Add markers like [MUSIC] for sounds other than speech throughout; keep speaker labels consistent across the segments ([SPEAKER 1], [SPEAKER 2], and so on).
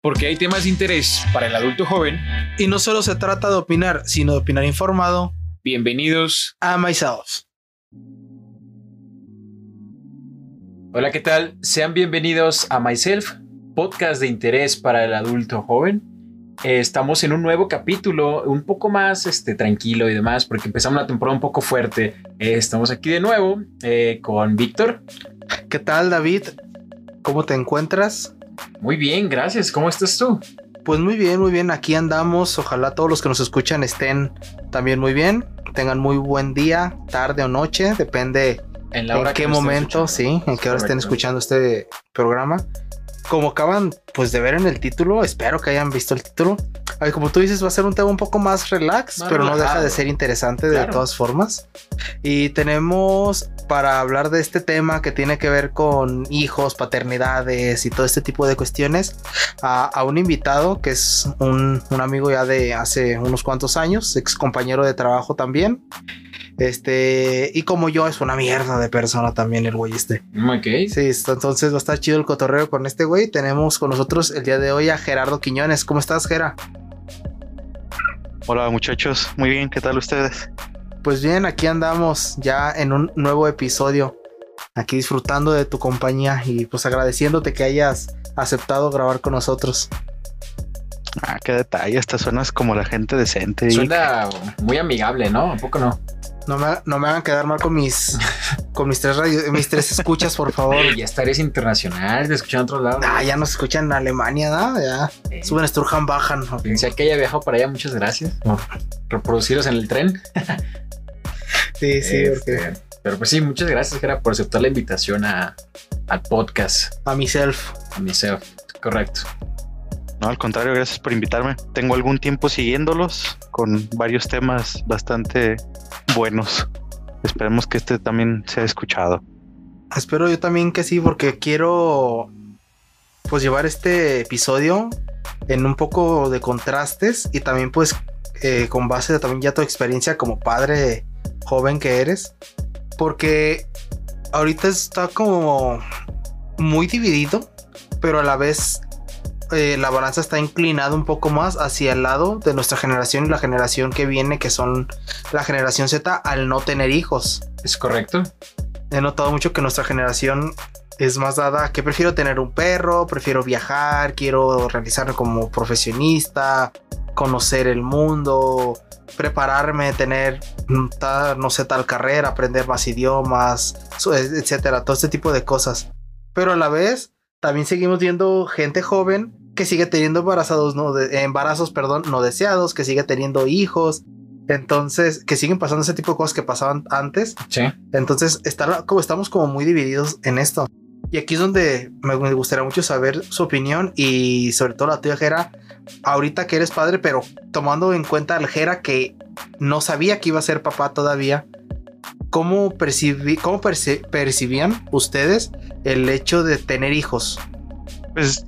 [SPEAKER 1] porque hay temas de interés para el adulto joven.
[SPEAKER 2] Y no solo se trata de opinar, sino de opinar informado.
[SPEAKER 1] Bienvenidos
[SPEAKER 2] a Myself.
[SPEAKER 1] Hola, ¿qué tal? Sean bienvenidos a Myself, podcast de interés para el adulto joven. Eh, estamos en un nuevo capítulo, un poco más este, tranquilo y demás, porque empezamos la temporada un poco fuerte. Eh, estamos aquí de nuevo eh, con Víctor.
[SPEAKER 2] ¿Qué tal, David? ¿Cómo te encuentras?
[SPEAKER 1] Muy bien, gracias. ¿Cómo estás tú?
[SPEAKER 2] Pues muy bien, muy bien. Aquí andamos. Ojalá todos los que nos escuchan estén también muy bien. Tengan muy buen día, tarde o noche, depende en, la hora qué momento, sí, en qué hora estén escuchando este programa como acaban pues de ver en el título, espero que hayan visto el título. como tú dices, va a ser un tema un poco más relax, pero no deja de ser interesante de todas formas. Y tenemos para hablar de este tema que tiene que ver con hijos, paternidades y todo este tipo de cuestiones a, un invitado que es un, un amigo ya de hace unos cuantos años, ex compañero de trabajo también. Este, y como yo, es una mierda de persona también el güey este.
[SPEAKER 1] Ok.
[SPEAKER 2] Sí, entonces va a estar chido el cotorreo con este güey. Tenemos con nosotros el día de hoy a Gerardo Quiñones. ¿Cómo estás, Gera?
[SPEAKER 3] Hola muchachos, muy bien, ¿qué tal ustedes?
[SPEAKER 2] Pues bien, aquí andamos ya en un nuevo episodio, aquí disfrutando de tu compañía y pues agradeciéndote que hayas aceptado grabar con nosotros.
[SPEAKER 3] Ah, qué detalle, esta suenas como la gente decente.
[SPEAKER 1] Suena muy amigable, ¿no? ¿A poco no?
[SPEAKER 2] No me, no me hagan quedar mal con mis [LAUGHS] con mis tres mis tres escuchas, por favor. [LAUGHS]
[SPEAKER 1] Ya estarías internacional, te escuchan en otros lados.
[SPEAKER 2] Ah, ya nos escuchan en Alemania, ¿no? Ya. Suben Sturham, bajan.
[SPEAKER 1] Pensé que haya viajado para allá, muchas gracias por reproducirlos en el tren. [LAUGHS]
[SPEAKER 2] sí, sí,
[SPEAKER 1] este, Pero pues sí, muchas gracias, Gera, por aceptar la invitación a, al podcast.
[SPEAKER 2] A mi self.
[SPEAKER 1] A mi self, correcto.
[SPEAKER 3] No, al contrario, gracias por invitarme. Tengo algún tiempo siguiéndolos con varios temas bastante buenos. Esperemos que este también sea escuchado.
[SPEAKER 2] Espero yo también que sí, porque quiero pues llevar este episodio en un poco de contrastes y también pues eh, con base de también ya tu experiencia como padre joven que eres. Porque ahorita está como muy dividido, pero a la vez eh, la balanza está inclinada un poco más hacia el lado de nuestra generación y la generación que viene, que son la generación Z, al no tener hijos.
[SPEAKER 1] Es correcto.
[SPEAKER 2] He notado mucho que nuestra generación es más dada que prefiero tener un perro, prefiero viajar, quiero realizarme como profesionista, conocer el mundo, prepararme, tener no sé, tal carrera, aprender más idiomas, etcétera, todo este tipo de cosas. Pero a la vez, también seguimos viendo gente joven que sigue teniendo embarazados, no embarazos, perdón, no deseados, que sigue teniendo hijos. Entonces, que siguen pasando ese tipo de cosas que pasaban antes.
[SPEAKER 1] Sí.
[SPEAKER 2] Entonces, como, estamos como muy divididos en esto. Y aquí es donde me, gustaría mucho saber su opinión y sobre todo la tuya, Jera. Ahorita que eres padre, pero tomando en cuenta al Jera que no sabía que iba a ser papá todavía. ¿Cómo, percibí, cómo percibían ustedes el hecho de tener hijos?
[SPEAKER 3] Pues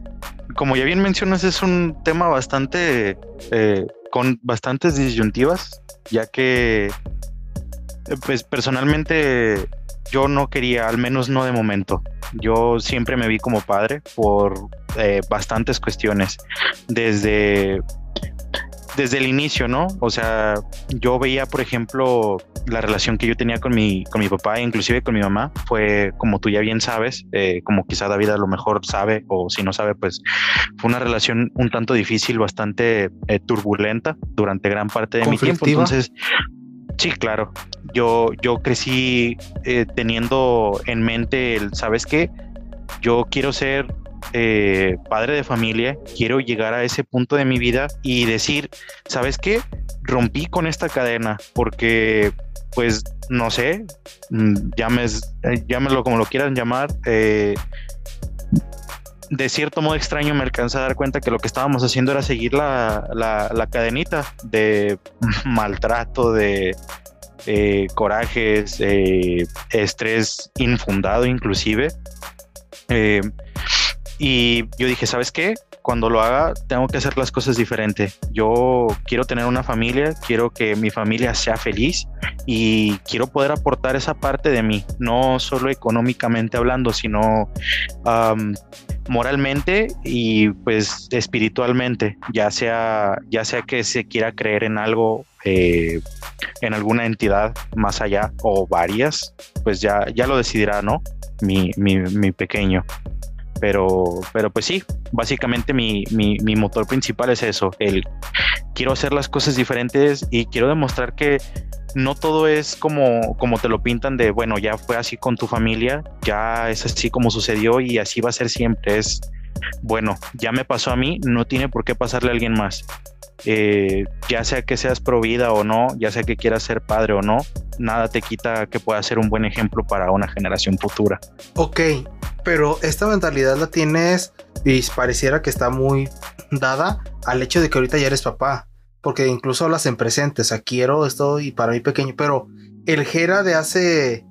[SPEAKER 3] como ya bien mencionas, es un tema bastante eh, con bastantes disyuntivas, ya que eh, pues personalmente yo no quería, al menos no de momento. Yo siempre me vi como padre por eh, bastantes cuestiones, desde desde el inicio, ¿no? O sea, yo veía, por ejemplo, la relación que yo tenía con mi, con mi papá inclusive con mi mamá fue, como tú ya bien sabes, eh, como quizá David a lo mejor sabe o si no sabe, pues fue una relación un tanto difícil, bastante eh, turbulenta durante gran parte de mi tiempo. Entonces, sí, claro, yo, yo crecí eh, teniendo en mente el, ¿sabes qué? Yo quiero ser eh, padre de familia, quiero llegar a ese punto de mi vida y decir, ¿sabes qué? Rompí con esta cadena porque, pues, no sé, mm, llames, eh, llámelo como lo quieran llamar, eh, de cierto modo extraño me alcanza a dar cuenta que lo que estábamos haciendo era seguir la, la, cadenita de [LAUGHS] maltrato, de corajes, estrés infundado inclusive. Y yo dije, ¿sabes qué? cuando lo haga, tengo que hacer las cosas diferente. Yo quiero tener una familia, quiero que mi familia sea feliz y quiero poder aportar esa parte de mí, no solo económicamente hablando, sino moralmente y pues espiritualmente, ya sea, ya sea que se quiera creer en algo, eh, en alguna entidad más allá o varias, pues ya, ya lo decidirá, ¿no? Mi, mi, mi pequeño. Pero, pero pues sí, básicamente mi, mi, motor principal es eso, el quiero hacer las cosas diferentes y quiero demostrar que no todo es como, como te lo pintan de, bueno, ya fue así con tu familia, ya es así como sucedió y así va a ser siempre. Es, bueno, ya me pasó a mí, no tiene por qué pasarle a alguien más. Eh, ya sea que seas pro vida o no, ya sea que quieras ser padre o no, nada te quita que pueda ser un buen ejemplo para una generación futura.
[SPEAKER 2] Ok, pero esta mentalidad la tienes y pareciera que está muy dada al hecho de que ahorita ya eres papá porque incluso hablas en presente, o sea, quiero esto y para mí pequeño, pero el Jera de hace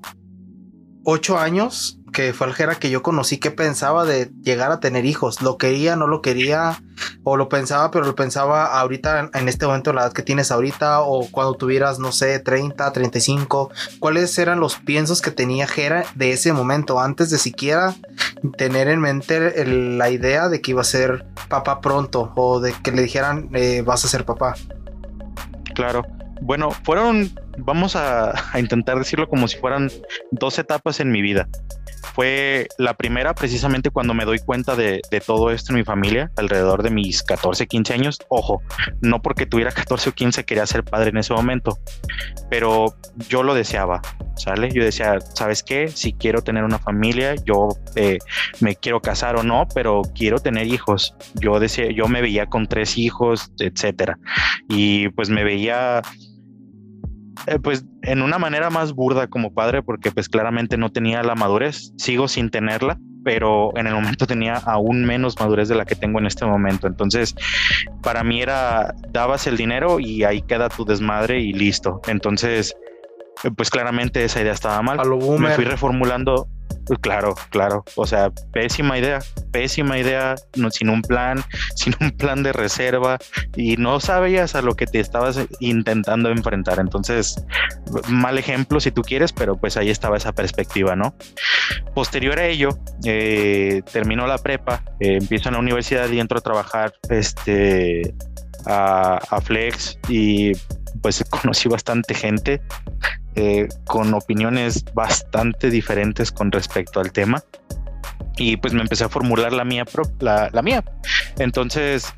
[SPEAKER 2] ocho años, que fue el Jera que yo conocí, que pensaba de llegar a tener hijos, lo quería, no lo quería, o lo pensaba, pero lo pensaba ahorita en este momento, la edad que tienes ahorita, o cuando tuvieras, no sé, 30, 35, ¿cuáles eran los piensos que tenía Jera de ese momento, antes de siquiera tener en mente la idea de que iba a ser papá pronto o de que le dijeran eh, vas a ser papá.
[SPEAKER 3] Claro. Bueno, fueron, vamos a intentar decirlo como si fueran dos etapas en mi vida fue la primera precisamente cuando me doy cuenta de, todo esto en mi familia, alrededor de mis 14, 15 años. Ojo, no porque tuviera [LAUGHS] 14 o 15 quería ser padre en ese momento, pero yo lo deseaba, ¿sale? Yo decía, ¿sabes qué? Si quiero tener una familia, yo eh, me quiero casar o no, pero quiero tener hijos. Yo yo me veía con tres hijos, etcétera. Y pues me veía eh, pues en una manera más burda como padre, porque pues claramente no tenía la madurez, sigo sin tenerla, pero en el momento tenía aún menos madurez de la que tengo en este momento. Entonces, para mí era, dabas el dinero y ahí queda tu desmadre y listo. Entonces, eh, pues claramente esa idea estaba mal. Me fui reformulando Claro, claro. O sea, pésima idea, pésima idea, sin un plan, [LAUGHS] sin un plan de reserva y no sabías a lo que te estabas intentando enfrentar. Entonces, mal ejemplo si tú quieres, pero pues ahí estaba esa perspectiva, ¿no? Posterior a ello, eh, terminó la prepa, eh, empiezo en la universidad y entro a trabajar este, a, a Flex y pues [LAUGHS] conocí bastante gente eh, con opiniones bastante diferentes con respecto al tema. Y pues me empecé a formular la mía, la, la mía. Entonces,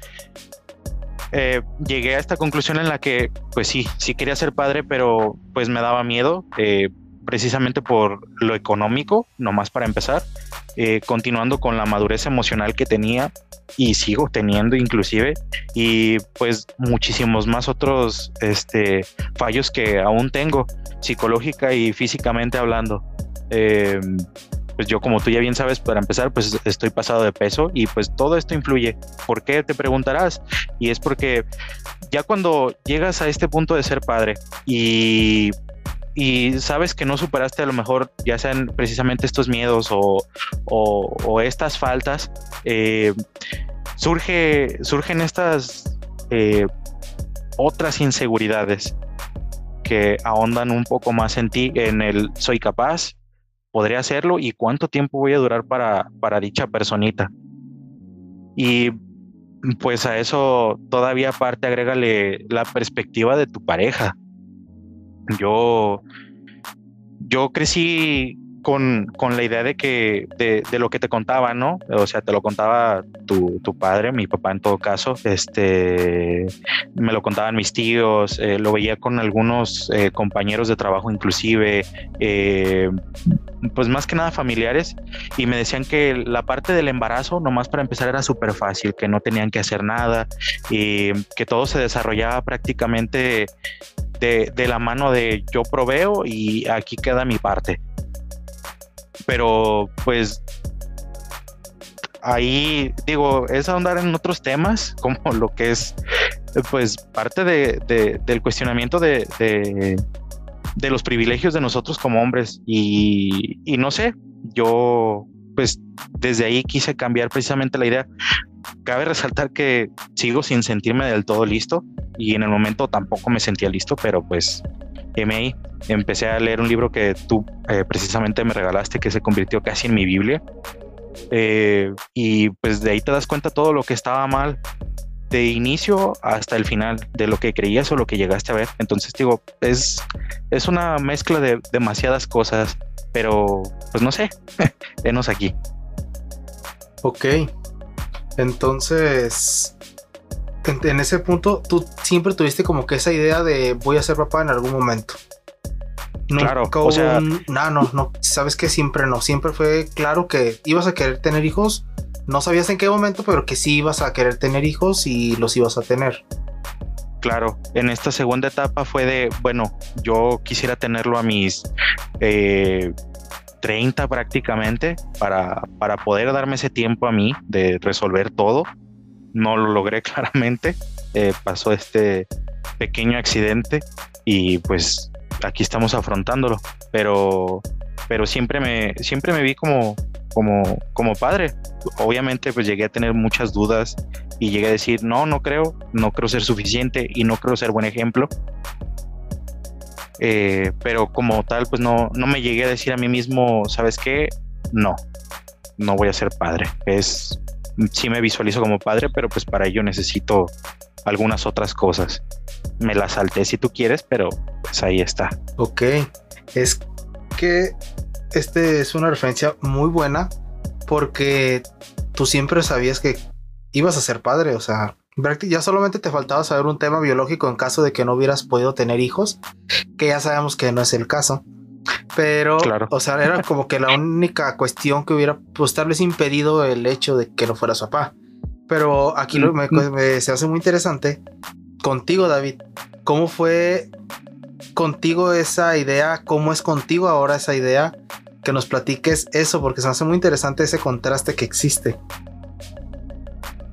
[SPEAKER 3] eh, llegué a esta conclusión en la que, pues sí, sí quería ser padre, pero pues me daba miedo, eh, precisamente por lo económico, nomás para empezar, continuando con la madurez emocional que tenía y sigo teniendo inclusive, y pues muchísimos más otros este, fallos que aún tengo psicológica y físicamente hablando. Em, pues yo como tú ya bien sabes, para empezar, pues estoy pasado de peso y pues todo esto influye. ¿Por qué? Te preguntarás. Y es porque ya cuando llegas a este punto de ser padre y, y sabes que no superaste a lo mejor ya sean precisamente estos miedos o, o, estas faltas, eh, surge, surgen estas eh, otras inseguridades que ahondan un poco más en ti, en el soy capaz, podré hacerlo y cuánto tiempo voy a durar para, para dicha personita. Y pues a eso todavía aparte agrégale la perspectiva de tu pareja. Yo, yo crecí con, con, la idea de que de, lo que te contaba, ¿no? O sea, te lo contaba tu, tu, padre, mi papá en todo caso, este, me lo contaban mis tíos, eh, lo veía con algunos eh, compañeros de trabajo inclusive, eh, pues más que nada familiares, y me decían que la parte del embarazo, nomás para empezar, era súper fácil, que no tenían que hacer nada, y que todo se desarrollaba prácticamente de, de la mano de yo proveo y aquí queda mi parte. Pero pues ahí digo, es ahondar en otros temas, [LAUGHS] como lo que es pues parte de, del cuestionamiento de, de, los privilegios de nosotros como hombres. Y, y, no sé, yo pues desde ahí quise cambiar precisamente la idea. Cabe resaltar que sigo sin sentirme del todo listo y en el momento tampoco me sentía listo, pero pues ahí empecé a leer un libro que tú eh, precisamente me regalaste que se convirtió casi en mi Biblia. Eh, y pues de ahí te das cuenta todo lo que estaba mal de inicio hasta el final de lo que creías o lo que llegaste a ver. Entonces digo, es, es una mezcla de demasiadas cosas, pero pues no sé, [LAUGHS] venos aquí.
[SPEAKER 2] Ok, entonces en, ese punto tú siempre tuviste como que esa idea de voy a ser papá en algún momento.
[SPEAKER 3] claro, o sea,
[SPEAKER 2] no, no, no, sabes que siempre no, siempre fue claro que ibas a querer tener hijos, no sabías en qué momento, pero que sí ibas a querer tener hijos y los ibas a tener.
[SPEAKER 3] Claro, en esta segunda etapa fue de, bueno, yo quisiera tenerlo a mis 30 eh, prácticamente para, para poder darme ese tiempo a mí de resolver todo no lo logré [LAUGHS] claramente. Eh, pasó este pequeño accidente y pues aquí estamos afrontándolo. Pero, pero siempre me, siempre me vi como, como, como padre. Obviamente pues llegué a tener muchas dudas y llegué a decir, no, no creo, no creo ser suficiente y no creo ser buen ejemplo. Eh, pero como tal, pues no, no me llegué a decir a mí mismo, ¿sabes qué? No, no voy a ser padre. Es sí me visualizo como padre, pero pues para ello necesito algunas otras cosas. Me las salté si tú quieres, pero pues ahí está.
[SPEAKER 2] Ok, es que este es una referencia muy buena porque tú siempre sabías que ibas a ser padre, o sea, ya solamente te faltaba saber un tema biológico en caso de que no hubieras podido tener hijos, que ya sabemos que no es el caso. Pero, o sea, era como que la única cuestión que hubiera, pues tal vez impedido el hecho de que no fuera su papá. Pero aquí me, se hace muy interesante contigo, David. ¿Cómo fue contigo esa idea? ¿Cómo es contigo ahora esa idea? Que nos platiques eso, porque se me hace muy interesante ese contraste que existe.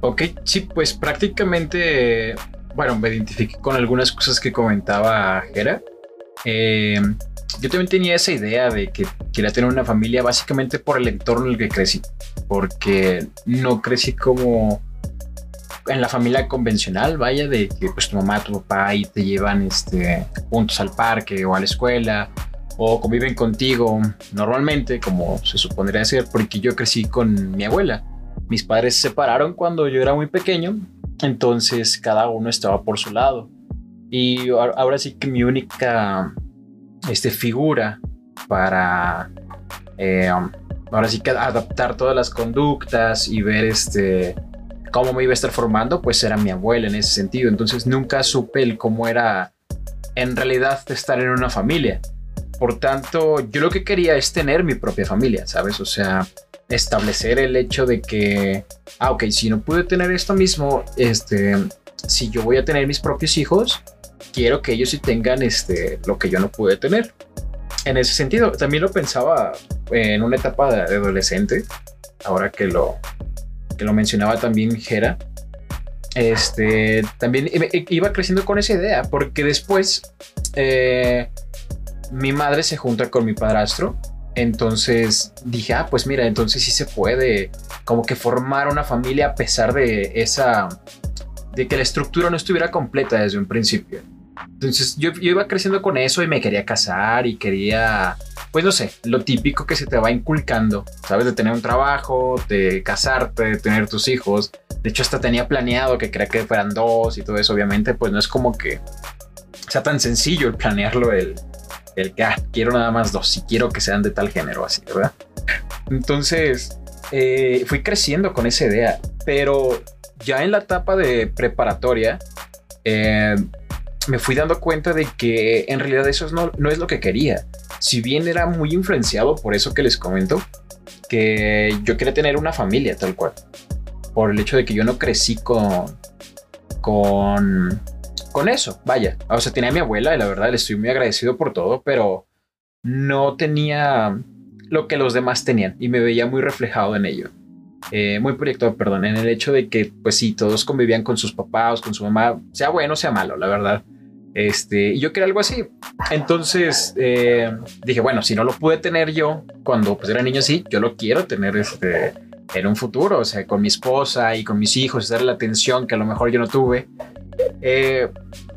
[SPEAKER 1] Ok, sí, pues prácticamente, bueno, me identifiqué con algunas cosas que comentaba Jera. Eh, yo también tenía esa idea de que quería tener una familia básicamente por el entorno en el que crecí, porque no crecí como en la familia convencional, vaya, de que pues tu mamá, tu papá y te llevan este, juntos al parque o a la escuela o conviven contigo normalmente, como se supondría ser, porque yo crecí con mi abuela. Mis padres se separaron cuando yo era muy pequeño, entonces cada uno estaba por su lado. Y ahora sí que mi única este, figura para eh, ahora sí que adaptar todas las conductas y ver este cómo me iba a estar formando, pues era mi abuela en ese sentido. Entonces nunca supe el cómo era en realidad estar en una familia. Por tanto, yo lo que quería es tener mi propia familia, ¿sabes? O sea, establecer el hecho de que, ah, ok, si no pude tener esto mismo, este, si yo voy a tener mis propios hijos, quiero que ellos sí tengan este, lo que yo no pude tener. En ese sentido, también lo pensaba en una etapa de adolescente, ahora que lo, que lo mencionaba también Jera. Este, también iba creciendo con esa idea, porque después eh, mi madre se junta con mi padrastro. Entonces dije, ah, pues mira, entonces sí se puede como que formar una familia a pesar de esa, de que la estructura no estuviera completa desde un principio. Entonces yo, iba creciendo con eso y me quería casar y quería, pues no sé, lo típico que se te va inculcando, ¿sabes? De tener un trabajo, de casarte, de tener tus hijos. De hecho, hasta tenía planeado que quería que fueran dos y todo eso. Obviamente, pues no es como que sea tan sencillo el planearlo, el, el que, ah, quiero nada más dos y quiero que sean de tal género, así, ¿verdad? Entonces, eh, fui creciendo con esa idea, pero ya en la etapa de preparatoria, eh, me fui dando cuenta de que en realidad eso no, no es lo que quería. Si bien era muy influenciado por eso que les comento, que yo quería tener una familia tal cual. Por el hecho de que yo no crecí con. con. Con eso. Vaya. O sea, tenía a mi abuela y la verdad le estoy muy agradecido por todo, pero no tenía lo que los demás tenían y me veía muy reflejado en ello. Eh, muy proyectado, perdón, en el hecho de que, pues sí, todos convivían con sus papás, con su mamá, sea bueno, sea malo, la verdad Este, y yo quería algo así. Entonces eh, dije, bueno, si no lo pude tener yo cuando pues, era niño así, yo lo quiero tener este, en un futuro, o sea, con mi esposa y con mis hijos, darle la atención que a lo mejor yo no tuve. Eh,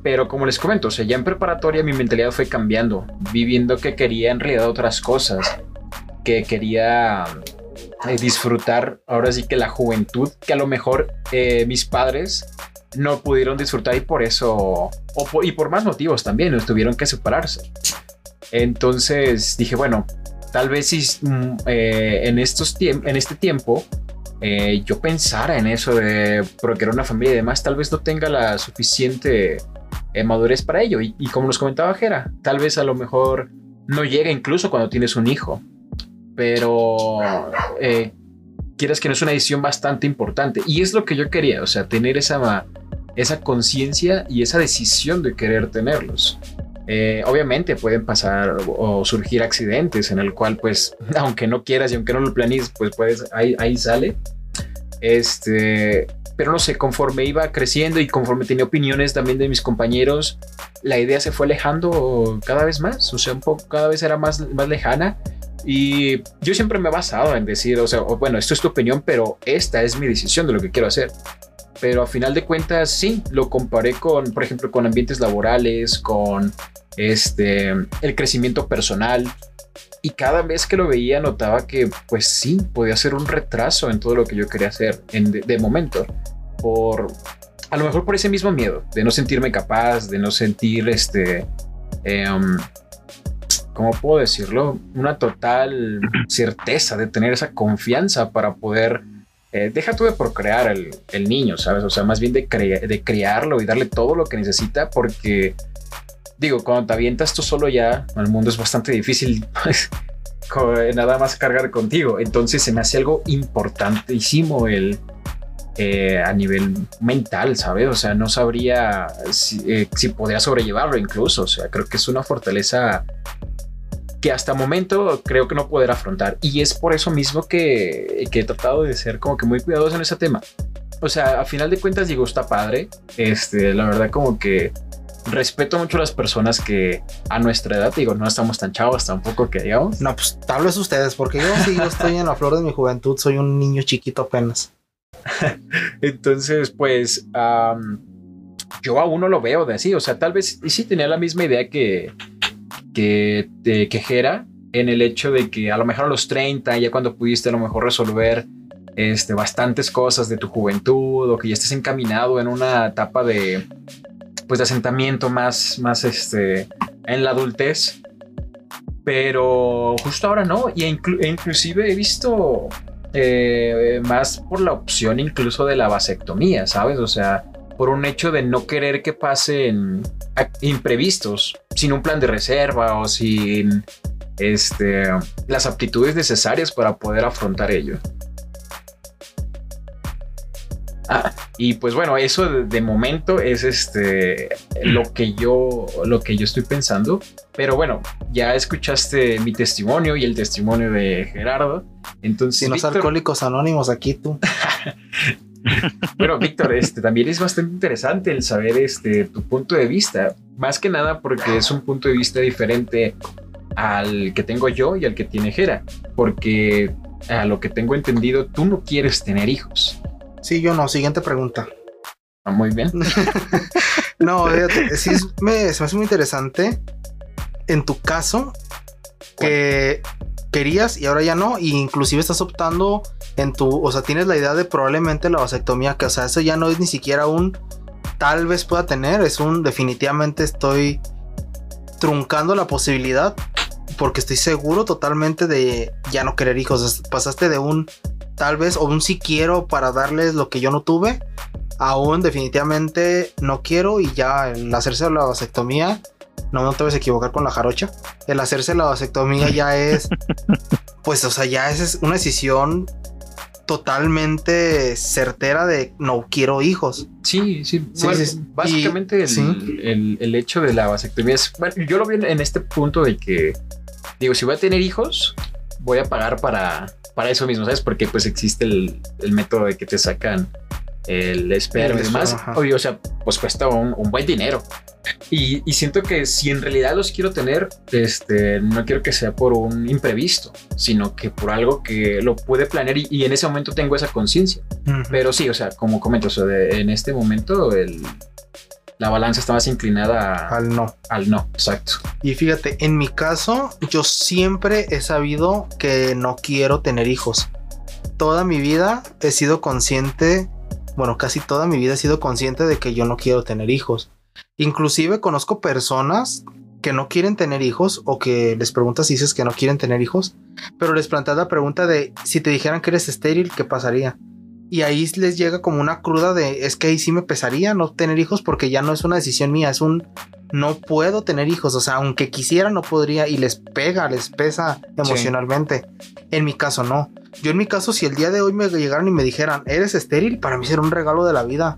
[SPEAKER 1] pero como les comento, o sea, ya en preparatoria mi mentalidad fue cambiando, viviendo que quería en realidad otras cosas, que quería eh, disfrutar ahora sí que la juventud, que a lo mejor eh, mis padres no pudieron disfrutar y por eso, o y por más motivos también, tuvieron que separarse. Entonces dije, bueno, tal vez si, mm, en, estos en este tiempo eh, yo pensara en eso de procrear una familia y demás, tal vez no tenga la suficiente eh, madurez para ello. Y, como nos comentaba Jera, tal vez a lo mejor no llega incluso cuando tienes un hijo. Pero eh, quieras que no es una decisión bastante importante. Y es lo que yo quería, o sea, tener esa, esa conciencia y esa decisión de querer tenerlos. Obviamente pueden pasar o surgir accidentes en el cual, pues, [LAUGHS] aunque no quieras y aunque no lo planees, pues puedes, ahí, ahí sale. Este, pero no sé, conforme iba creciendo y conforme tenía opiniones también de mis compañeros, la idea se fue alejando cada vez más, o sea, un poco cada vez era más, más lejana. Y yo siempre me he basado en decir, o sea, bueno, esto es tu opinión, pero esta es mi decisión de lo que quiero hacer. Pero a final de cuentas, sí, lo comparé con, por ejemplo, con ambientes laborales, con este, el crecimiento personal, y cada vez que lo veía notaba que pues sí, podía ser un retraso en todo lo que yo quería hacer en de, momento. Por a lo mejor por ese mismo miedo de no sentirme capaz, de no sentir este, em, ¿cómo puedo decirlo? Una total [CLEARS THROAT] certeza de tener esa confianza para poder, eh, deja tú de procrear el, el, niño, ¿sabes? O sea, más bien de, de criarlo y darle todo lo que necesita porque digo, cuando te avientas tú solo ya al mundo es bastante difícil [LAUGHS] pues, nada más cargar contigo. Entonces se me hace algo importantísimo el eh, a nivel mental, ¿sabes? O sea, no sabría si, eh, si, podría sobrellevarlo incluso. O sea, creo que es una fortaleza que hasta momento creo que no poder afrontar. Y es por eso mismo que, que he tratado de ser como que muy cuidadoso en ese tema. O sea, a final de cuentas digo, está padre. Este, la verdad como que respeto mucho a las personas que a nuestra edad, digo, no estamos tan chavos tampoco que digamos.
[SPEAKER 2] No, pues tal vez ustedes, porque yo sí, yo estoy en la flor de mi juventud, soy un niño chiquito apenas. [LAUGHS]
[SPEAKER 1] Entonces, pues, yo aún no lo veo de así, o sea, tal vez y sí tenía la misma idea que, que, de, quejera en el hecho de que a lo mejor a los 30, ya cuando pudiste a lo mejor resolver este, bastantes cosas de tu juventud o que ya estés encaminado en una etapa de, pues de asentamiento más, más este, en la adultez. Pero justo ahora no, y e inclusive he visto eh, más por la opción incluso de la vasectomía, ¿sabes? O sea, por un hecho de no querer que pasen imprevistos, sin un plan de reserva o sin este, las aptitudes necesarias para poder afrontar ello. y pues bueno, eso de, momento es este lo que yo lo que yo estoy pensando. Pero bueno, ya escuchaste mi testimonio y el testimonio de Gerardo. Entonces,
[SPEAKER 2] los alcohólicos anónimos aquí tú. [LAUGHS] [LAUGHS]
[SPEAKER 1] bueno, Víctor, este también es bastante interesante el saber este tu punto de vista, más que nada porque es un punto de vista diferente al que tengo yo y al que tiene Gera, porque a lo que tengo entendido tú no quieres tener hijos.
[SPEAKER 2] Sí, yo no. Siguiente pregunta.
[SPEAKER 1] Ah, muy bien. [LAUGHS]
[SPEAKER 2] no, fíjate, sí me, se me hace muy interesante. En tu caso, que querías y ahora ya no, y inclusive estás optando en tu, o sea, tienes la idea de probablemente la vasectomía, que o sea, eso ya no es ni siquiera un tal vez pueda tener, es un definitivamente estoy truncando la posibilidad porque estoy seguro totalmente de ya no querer hijos, pasaste de un tal vez, o un sí quiero para darles lo que yo no tuve, aún definitivamente no quiero y ya el hacerse la vasectomía, no, no te vas a equivocar con la jarocha, el hacerse la vasectomía ya es, [LAUGHS] pues, o sea, ya es una decisión totalmente certera de no quiero hijos.
[SPEAKER 1] Sí, sí. básicamente el, el, hecho de la vasectomía es, bueno, yo lo vi en este punto de que, digo, si voy a tener hijos, voy a pagar para, para eso mismo, ¿sabes? Porque pues existe el, método de que te sacan el esperma y demás, obvio, o sea, pues cuesta un, buen dinero. Y, siento que si en realidad los quiero tener, este, no quiero que sea por un imprevisto, sino que por algo que lo puede planear y, en ese momento tengo esa conciencia. Pero sí, o sea, como comento, o en este momento el, la balanza está más inclinada
[SPEAKER 2] al no.
[SPEAKER 1] Al no, exacto.
[SPEAKER 2] Y fíjate, en mi caso, yo siempre he sabido que no quiero tener hijos. Toda mi vida he sido consciente, bueno, casi toda mi vida he sido consciente de que yo no quiero tener hijos. Inclusive conozco personas que no quieren tener hijos o que les preguntas si dices que no quieren tener hijos, pero les planteas la pregunta de si te dijeran que eres estéril, ¿qué pasaría? Y ahí les llega como una cruda de es que ahí sí me pesaría no tener hijos porque ya no es una decisión mía, es un no puedo tener hijos, o sea, aunque quisiera no podría y les pega, les pesa emocionalmente. En mi caso no. Yo en mi caso si el día de hoy me llegaran y me dijeran, "Eres estéril", para mí sería un regalo de la vida.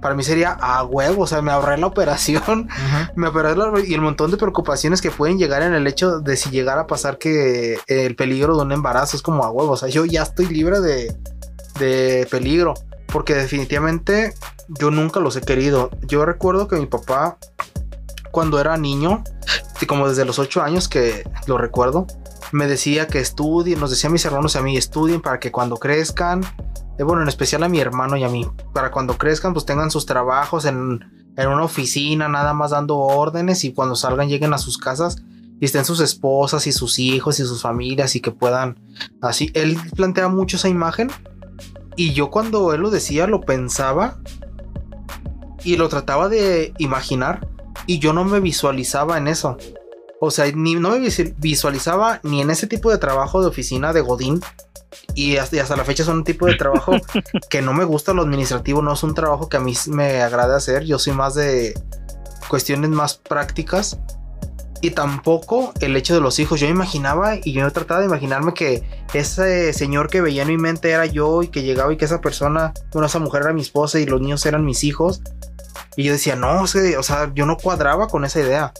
[SPEAKER 2] Para mí sería a huevo, o sea, me ahorré la operación, [LAUGHS] me ahorré la, y el montón de preocupaciones que pueden llegar en el hecho de si llegara a pasar que el peligro de un embarazo es como a huevo, o sea, yo ya estoy libre de, de peligro, porque definitivamente yo nunca los he querido. Yo recuerdo que mi papá, cuando era niño, y como desde los 8 años que lo recuerdo, me decía que estudien, nos decía a mis hermanos y a mí, estudien para que cuando crezcan, eh, bueno, en especial a mi hermano y a mí, para cuando crezcan, pues tengan sus trabajos en, en una oficina, nada más dando órdenes y cuando salgan lleguen a sus casas y estén sus esposas y sus hijos y sus familias y que puedan así. Él plantea mucho esa imagen y yo cuando él lo decía lo pensaba y lo trataba de imaginar y yo no me visualizaba en eso. O sea, ni no me visualizaba ni en ese tipo de trabajo de oficina de Godín. Y hasta, hasta la fecha es un tipo de trabajo [LAUGHS] que no me gusta lo administrativo, no es un trabajo que a mí me agrada hacer. Yo soy más de cuestiones más prácticas y tampoco el hecho de los hijos. Yo imaginaba y yo trataba de imaginarme que ese señor que veía en mi mente era yo y que llegaba y que esa persona, bueno, esa mujer era mi esposa y los niños eran mis hijos. Y yo decía, no, o sea, yo no cuadraba con esa idea.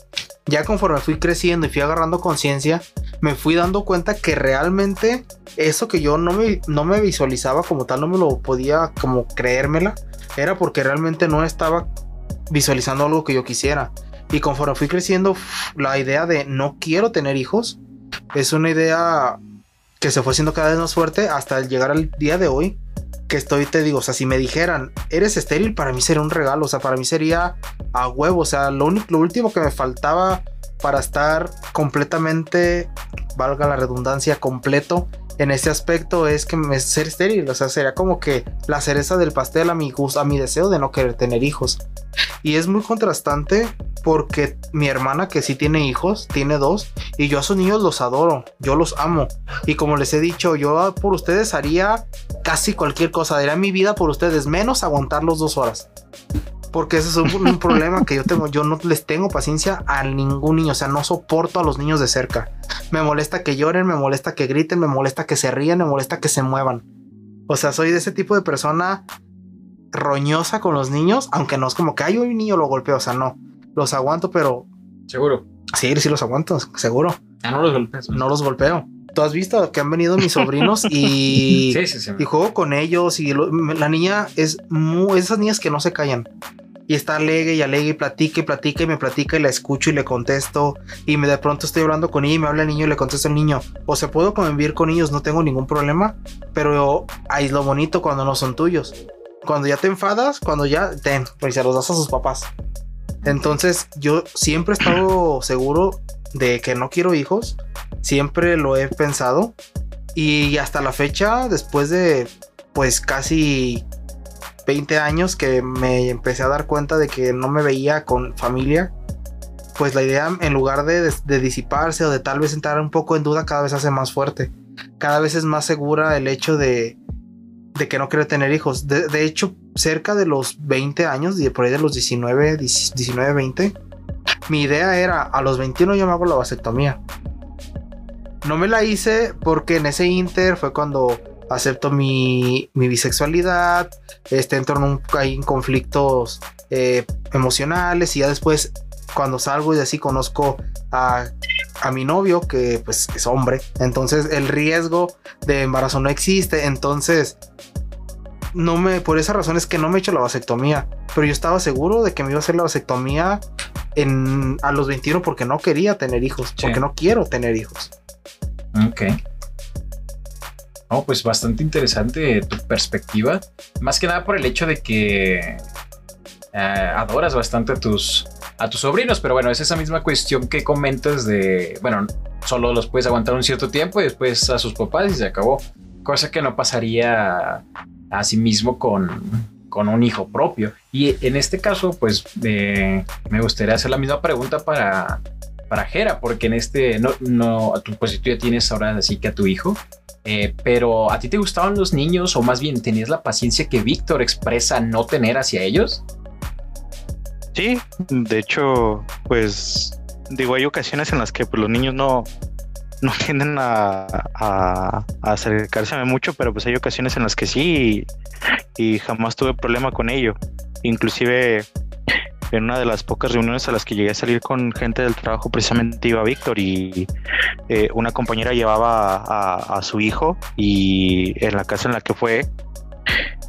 [SPEAKER 2] Ya conforme fui creciendo y fui agarrando conciencia, me fui dando cuenta que realmente eso que yo no me, no me visualizaba como tal, no me lo podía como creérmela, era porque realmente no estaba visualizando algo que yo quisiera. Y conforme fui creciendo, la idea de no quiero tener hijos es una idea que se fue haciendo cada vez más fuerte hasta llegar al día de hoy. Que estoy, te digo, o sea, si me dijeran, eres estéril, para mí sería un regalo, o sea, para mí sería a huevo, o sea, lo, único, lo último que me faltaba para estar completamente, valga la redundancia, completo en ese aspecto es que me ser estéril, o sea, sería como que la cereza del pastel a mi gusto, a mi deseo de no querer tener hijos. Y es muy contrastante porque mi hermana que sí tiene hijos, tiene dos, y yo a sus niños los adoro, yo los amo. Y como les he dicho, yo por ustedes haría casi cualquier cosa, daría mi vida por ustedes, menos aguantarlos dos horas. Porque ese es un, problema que yo tengo. Yo no les tengo paciencia a ningún niño. O sea, no soporto a los niños de cerca. Me molesta que lloren, me molesta que griten, me molesta que se rían, me molesta que se muevan. O sea, soy de ese tipo de persona roñosa con los niños, aunque no es como que hay un niño lo golpeo, o sea, no. Los aguanto, pero.
[SPEAKER 1] Seguro.
[SPEAKER 2] Sí, sí los aguanto, seguro.
[SPEAKER 1] Ah, no los golpeo.
[SPEAKER 2] No los golpeo. Tú has visto que han venido mis sobrinos y, [LAUGHS] y juego con ellos y la niña es muy, esas niñas que no se callan y está alegre y alegre y platica y platica y me platica y la escucho y le contesto y me de pronto estoy hablando con ella y me habla el niño y le contesto al niño. O sea, puedo convivir con ellos, no tengo ningún problema, pero ahí es lo bonito cuando no son tuyos. Cuando ya te enfadas, cuando ya, ten, pues se los das a sus papás. Entonces yo siempre he estado seguro de que no quiero hijos, siempre lo he pensado y hasta la fecha, después de pues casi 20 años que me empecé a dar cuenta de que no me veía con familia, pues la idea en lugar de, disiparse o de tal vez entrar un poco en duda cada vez hace más fuerte. Cada vez es más segura el hecho de, que no quiero tener hijos. De, hecho, cerca de los 20 años, por ahí de los 19, 19, 20, mi idea era a los 21 yo me la vasectomía. No me la hice porque en ese inter fue cuando acepto mi, bisexualidad, este, entro en, un, en conflictos eh, emocionales y ya después cuando salgo y así conozco a, a, mi novio que pues es hombre, entonces el riesgo de embarazo no existe, entonces no me, por esa razón es que no me he hecho la vasectomía. Pero yo estaba seguro de que me iba a hacer la vasectomía en, a los 21 porque no quería tener hijos, porque no quiero tener hijos.
[SPEAKER 1] Ok. Oh, pues bastante interesante tu perspectiva. Más que nada por el hecho de que eh, adoras bastante a tus, a tus sobrinos, pero bueno, es esa misma cuestión que comentas de, bueno, solo los puedes aguantar un cierto tiempo y después a sus papás y se acabó. Cosa que no pasaría a sí mismo con, con un hijo propio. Y en este caso, pues me gustaría hacer la misma pregunta para, para Jera, porque en este, no, no, pues tú ya tienes ahora así que a tu hijo, eh, pero ¿a ti te gustaban los niños o más bien tenías la paciencia que Víctor expresa no tener hacia ellos?
[SPEAKER 3] Sí, de hecho, pues digo, hay ocasiones en las que pues, los niños no, no [LAUGHS] tienden a, a, acercarse mucho, pero pues hay ocasiones en las que sí y, jamás tuve problema con ello. Inclusive en una de las pocas reuniones a las que llegué a salir con gente del trabajo precisamente iba Víctor y eh, una compañera llevaba a, su hijo y en la casa en la que fue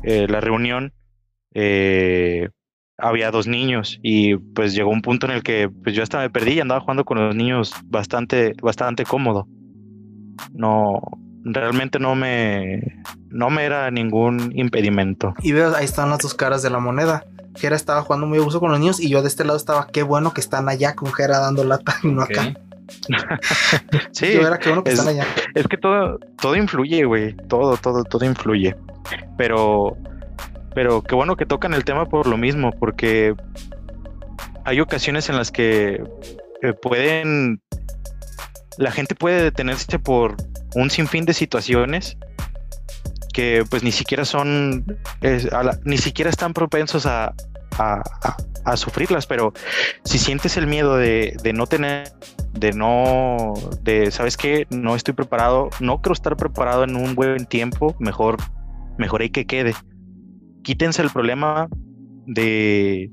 [SPEAKER 3] eh, la reunión eh, había dos niños y pues llegó un punto en el que pues yo hasta me perdí y andaba jugando con los niños bastante, bastante cómodo. No, realmente no me, no me era ningún impedimento.
[SPEAKER 2] Y veo, ahí están las dos caras de la moneda. Jera estaba jugando muy abuso con los niños y yo de este lado estaba, qué bueno que están allá con Jera dando lata y no acá. [LAUGHS]
[SPEAKER 3] sí, era qué bueno que están allá. Es que todo, todo influye, güey. Todo, todo, todo influye. Pero pero qué bueno que tocan el tema por lo mismo, porque hay ocasiones en las que eh, pueden, la gente puede detenerse por un sinfín de situaciones que pues ni siquiera son, ni siquiera están propensos a, sufrirlas, pero si sientes el miedo de, no tener, de no, de, ¿sabes qué? No estoy preparado, no quiero estar preparado en un buen tiempo, mejor, mejor hay que quede quítense el problema de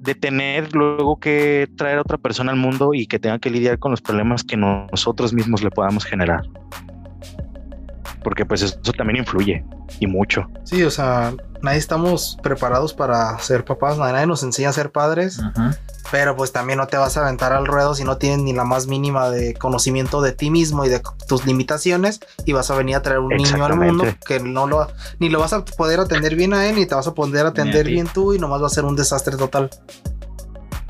[SPEAKER 3] de tener luego que traer a otra persona al mundo y que tenga que lidiar con los problemas que nosotros mismos le podamos generar. Porque pues eso también influye y mucho.
[SPEAKER 2] Sí, o sea, nadie estamos preparados para ser papás, nadie nos enseña a ser padres. Pero pues también no te vas a aventar al ruedo si no tienes ni la más mínima de conocimiento de ti mismo y de tus limitaciones y vas a venir a traer un niño al mundo que no lo ni lo vas a poder atender bien a él ni te vas a poder atender bien tú y nomás va a ser un desastre total.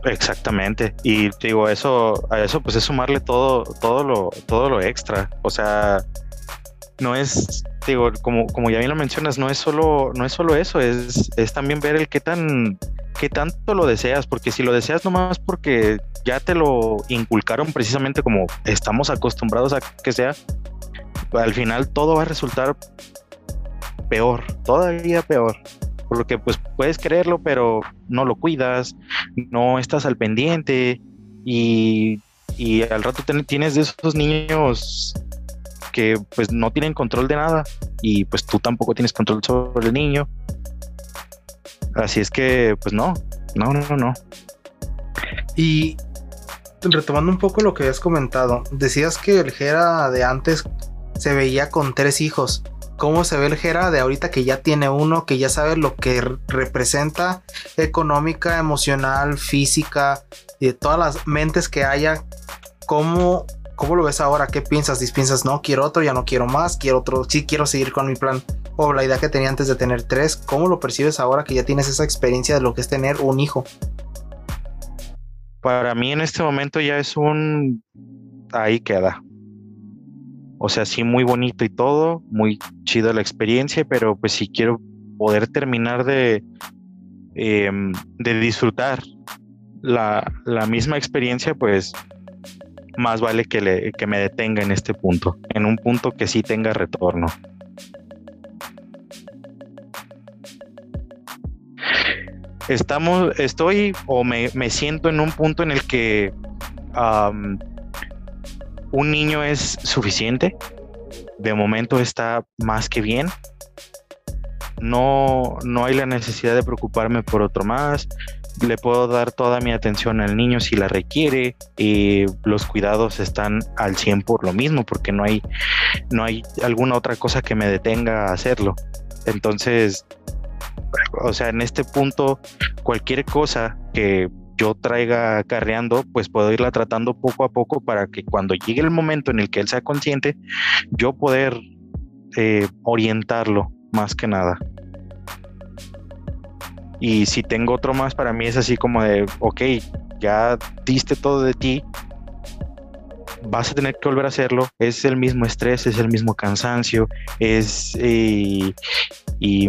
[SPEAKER 3] Exactamente. Y digo, eso, a eso pues es sumarle todo, todo lo, todo lo extra. O sea, no es, digo, como, como ya bien lo mencionas, no es solo, no es solo eso, es, es también ver el qué tan qué tanto lo deseas, porque si lo deseas nomás porque ya te lo inculcaron precisamente como estamos acostumbrados a que sea, al final todo va a resultar peor, todavía peor. Porque pues puedes creerlo, pero no lo cuidas, no estás al pendiente y, y al rato tienes de esos niños que pues no tienen control de nada y pues tú tampoco tienes control sobre el niño Así es que, pues no, no, no, no.
[SPEAKER 2] Y retomando un poco lo que habías comentado, decías que el Jera de antes se veía con tres hijos. ¿Cómo se ve el Jera de ahorita que ya tiene uno, que ya sabe lo que representa económica, emocional, física y de todas las mentes que haya? ¿Cómo, cómo lo ves ahora? ¿Qué piensas? ¿Piensas, no, quiero otro, ya no quiero más, quiero otro, sí quiero seguir con mi plan? o la idea que tenía antes de tener tres, ¿cómo lo percibes ahora que ya tienes esa experiencia de lo que es tener un hijo?
[SPEAKER 3] Para mí en este momento ya es un... Ahí queda. O sea, sí, muy bonito y todo, muy chido la experiencia, pero pues si quiero poder terminar de, em, de disfrutar la, la, misma experiencia, pues más vale que, le, que me detenga en este punto, en un punto que sí tenga retorno. estamos, estoy o me, siento en un punto en el que un niño es suficiente. De momento está más que bien. No, no hay la necesidad de preocuparme por otro más. Le puedo dar toda mi atención al niño si la requiere. Y los cuidados están al 100 por lo mismo, porque no hay, no hay alguna otra cosa que me detenga a hacerlo. Entonces, o sea, en este punto, cualquier cosa que yo traiga acarreando, pues puedo irla tratando poco a poco para que cuando llegue el momento en el que él sea consciente, yo poder eh, orientarlo más que nada. Y si tengo otro más, para mí es así como de, ok, ya diste todo de ti, vas a tener que volver a hacerlo. Es el mismo estrés, es el mismo cansancio, es y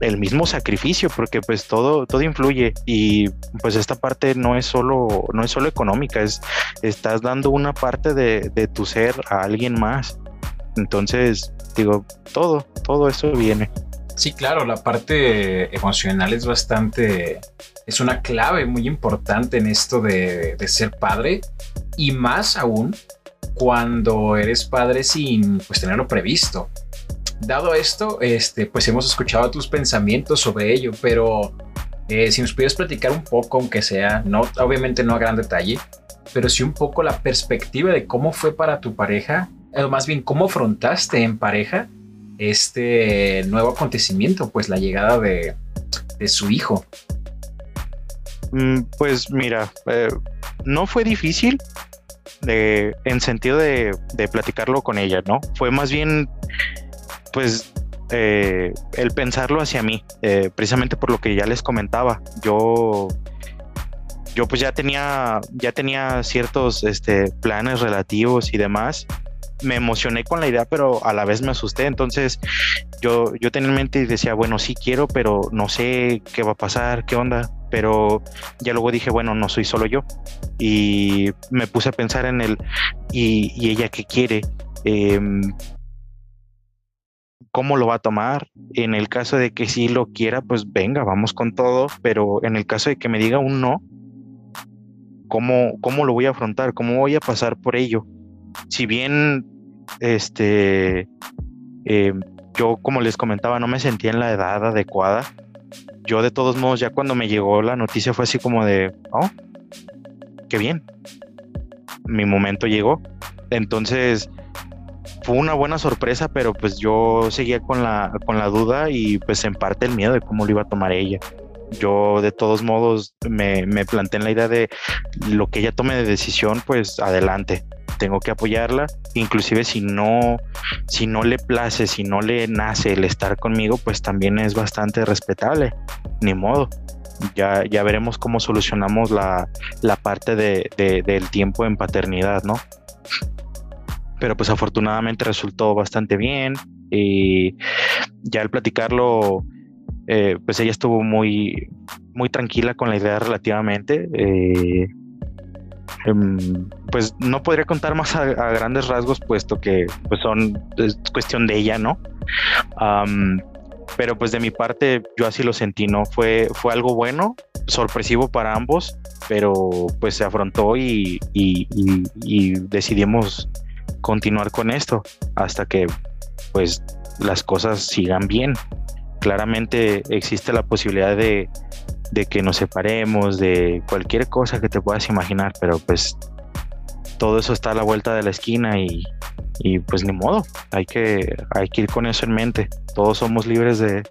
[SPEAKER 3] el mismo sacrificio, porque pues todo, todo influye. Y pues esta parte no es solo, no es solo económica, es estás dando una parte de, de tu ser a alguien más. Entonces, digo, todo, todo eso viene.
[SPEAKER 1] Sí, claro, la parte emocional es bastante, es una clave muy importante en esto de, ser padre y más aún cuando eres padre sin pues tenerlo previsto. Dado esto, este, pues hemos escuchado tus pensamientos sobre ello, pero eh, si nos pudieras platicar un poco, aunque sea, no, obviamente no a gran detalle, pero sí un poco la perspectiva de cómo fue para tu pareja, o más bien cómo afrontaste en pareja este nuevo acontecimiento, pues la llegada de, su hijo.
[SPEAKER 3] Mm, pues mira, eh, no fue difícil, en sentido de, platicarlo con ella, ¿no? Fue más bien, pues, eh, el pensarlo hacia mí, eh, precisamente por lo que ya les comentaba. Yo, yo pues ya tenía, ya tenía ciertos este, planes relativos y demás. Me emocioné con la idea, pero a la vez me asusté. Entonces, yo, yo tenía en mente y decía, bueno, sí quiero, pero no sé qué va a pasar, qué onda pero ya luego dije, bueno, no soy solo yo. Y me puse a pensar en él y, ella qué quiere. Em, cómo lo va a tomar. En el caso de que sí lo quiera, pues venga, vamos con todo. Pero en el caso de que me diga un no, ¿cómo, cómo lo voy a afrontar? ¿Cómo voy a pasar por ello? Si bien, este, em, yo como les comentaba, no me sentía en la edad adecuada yo de todos modos ya cuando me llegó la noticia fue así como de, oh, qué bien. Mi momento llegó. Entonces fue una buena sorpresa, pero pues yo seguía con la, con la duda y pues en parte el miedo de cómo lo iba a tomar ella. Yo de todos modos me, me planteé en la idea de lo que ella tome de decisión, pues adelante tengo que apoyarla, inclusive si no, si no le place, si no le nace el estar conmigo, pues también es bastante respetable, ni modo. Ya, ya veremos cómo solucionamos la, parte de, del tiempo en paternidad, ¿no? Pero pues afortunadamente resultó bastante bien y ya al platicarlo, eh, pues ella estuvo muy, muy tranquila con la idea relativamente. Eh, Em, pues no podría contar más a, grandes rasgos, puesto que pues son es cuestión de ella, ¿no? pero pues de mi parte yo así lo sentí, ¿no? Fue, fue algo bueno, sorpresivo para ambos, pero pues se afrontó y, y decidimos continuar con esto hasta que pues las cosas sigan bien. Claramente existe la posibilidad de, que nos separemos, de cualquier cosa que te puedas imaginar, pero pues todo eso está a la vuelta de la esquina y, pues ni modo, hay que, hay que ir con eso en mente. Todos somos libres de,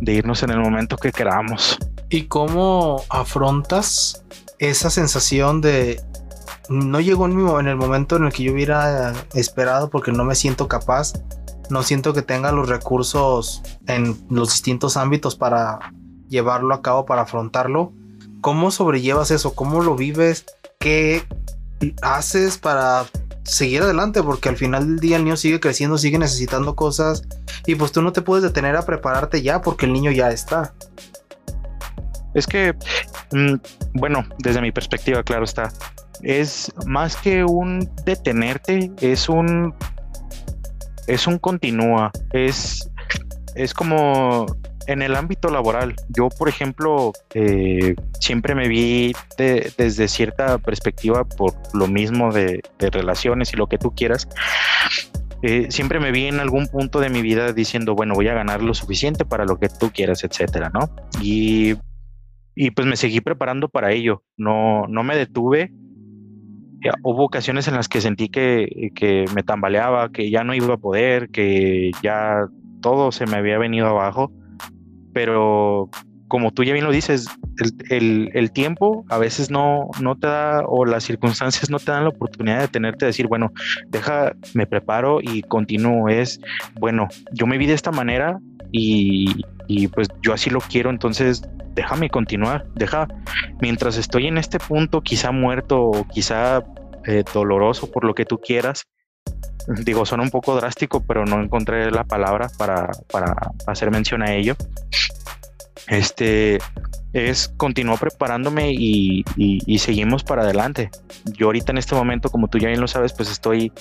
[SPEAKER 3] irnos en el momento que queramos.
[SPEAKER 2] ¿Y cómo afrontas esa sensación de no llegó en, en el momento en el que yo hubiera esperado porque no me siento capaz? No siento que tenga los recursos en los distintos ámbitos para llevarlo a cabo, para afrontarlo. ¿Cómo sobrellevas eso? ¿Cómo lo vives? ¿Qué haces para seguir adelante? Porque al final del día el niño sigue creciendo, sigue necesitando cosas y pues tú no te puedes detener a prepararte ya porque el niño ya está.
[SPEAKER 3] Es que, mm, bueno, desde mi perspectiva, claro está, es más que un detenerte, es un es un continúa, es es como en el ámbito laboral, yo, por ejemplo, eh, siempre me vi desde cierta perspectiva por lo mismo de, relaciones y lo que tú quieras. Eh, siempre me vi en algún punto de mi vida diciendo, bueno, voy a ganar lo suficiente para lo que tú quieras, etcétera, ¿no? Y, y pues me seguí preparando para ello. No, no me detuve hubo ocasiones en las que sentí que, que, me tambaleaba, que ya no iba a poder, que ya todo se me había venido abajo, pero como tú ya bien lo dices, el, tiempo a veces no, no te da o las circunstancias no te dan la oportunidad de tenerte a decir, bueno, deja, me preparo y continúo. Es, bueno, yo me vi de esta manera y, pues yo así lo quiero, entonces déjame continuar, deja, mientras estoy en este punto, quizá muerto o quizá eh, doloroso por lo que tú quieras, [LAUGHS] digo, suena un poco drástico, pero no encontré la palabra para, para hacer mención a ello. Este es continuar preparándome y, seguimos para adelante. Yo ahorita en este momento, como tú ya bien lo sabes, pues estoy,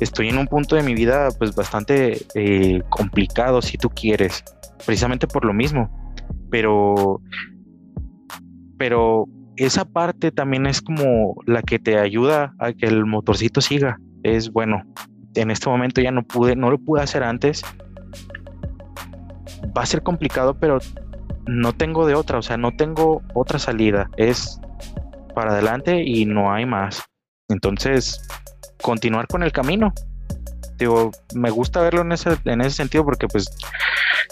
[SPEAKER 3] estoy en un punto de mi vida pues bastante eh, complicado, si tú quieres, precisamente por lo mismo. Pero, pero esa parte también es como la que te ayuda a que el motorcito siga. Es bueno, en este momento ya no pude, no lo pude hacer antes. Va a ser complicado, pero no tengo de otra, o sea, no tengo otra salida. Es para adelante y no hay más. Entonces, continuar con el camino. Digo, me gusta verlo en ese, en ese sentido porque pues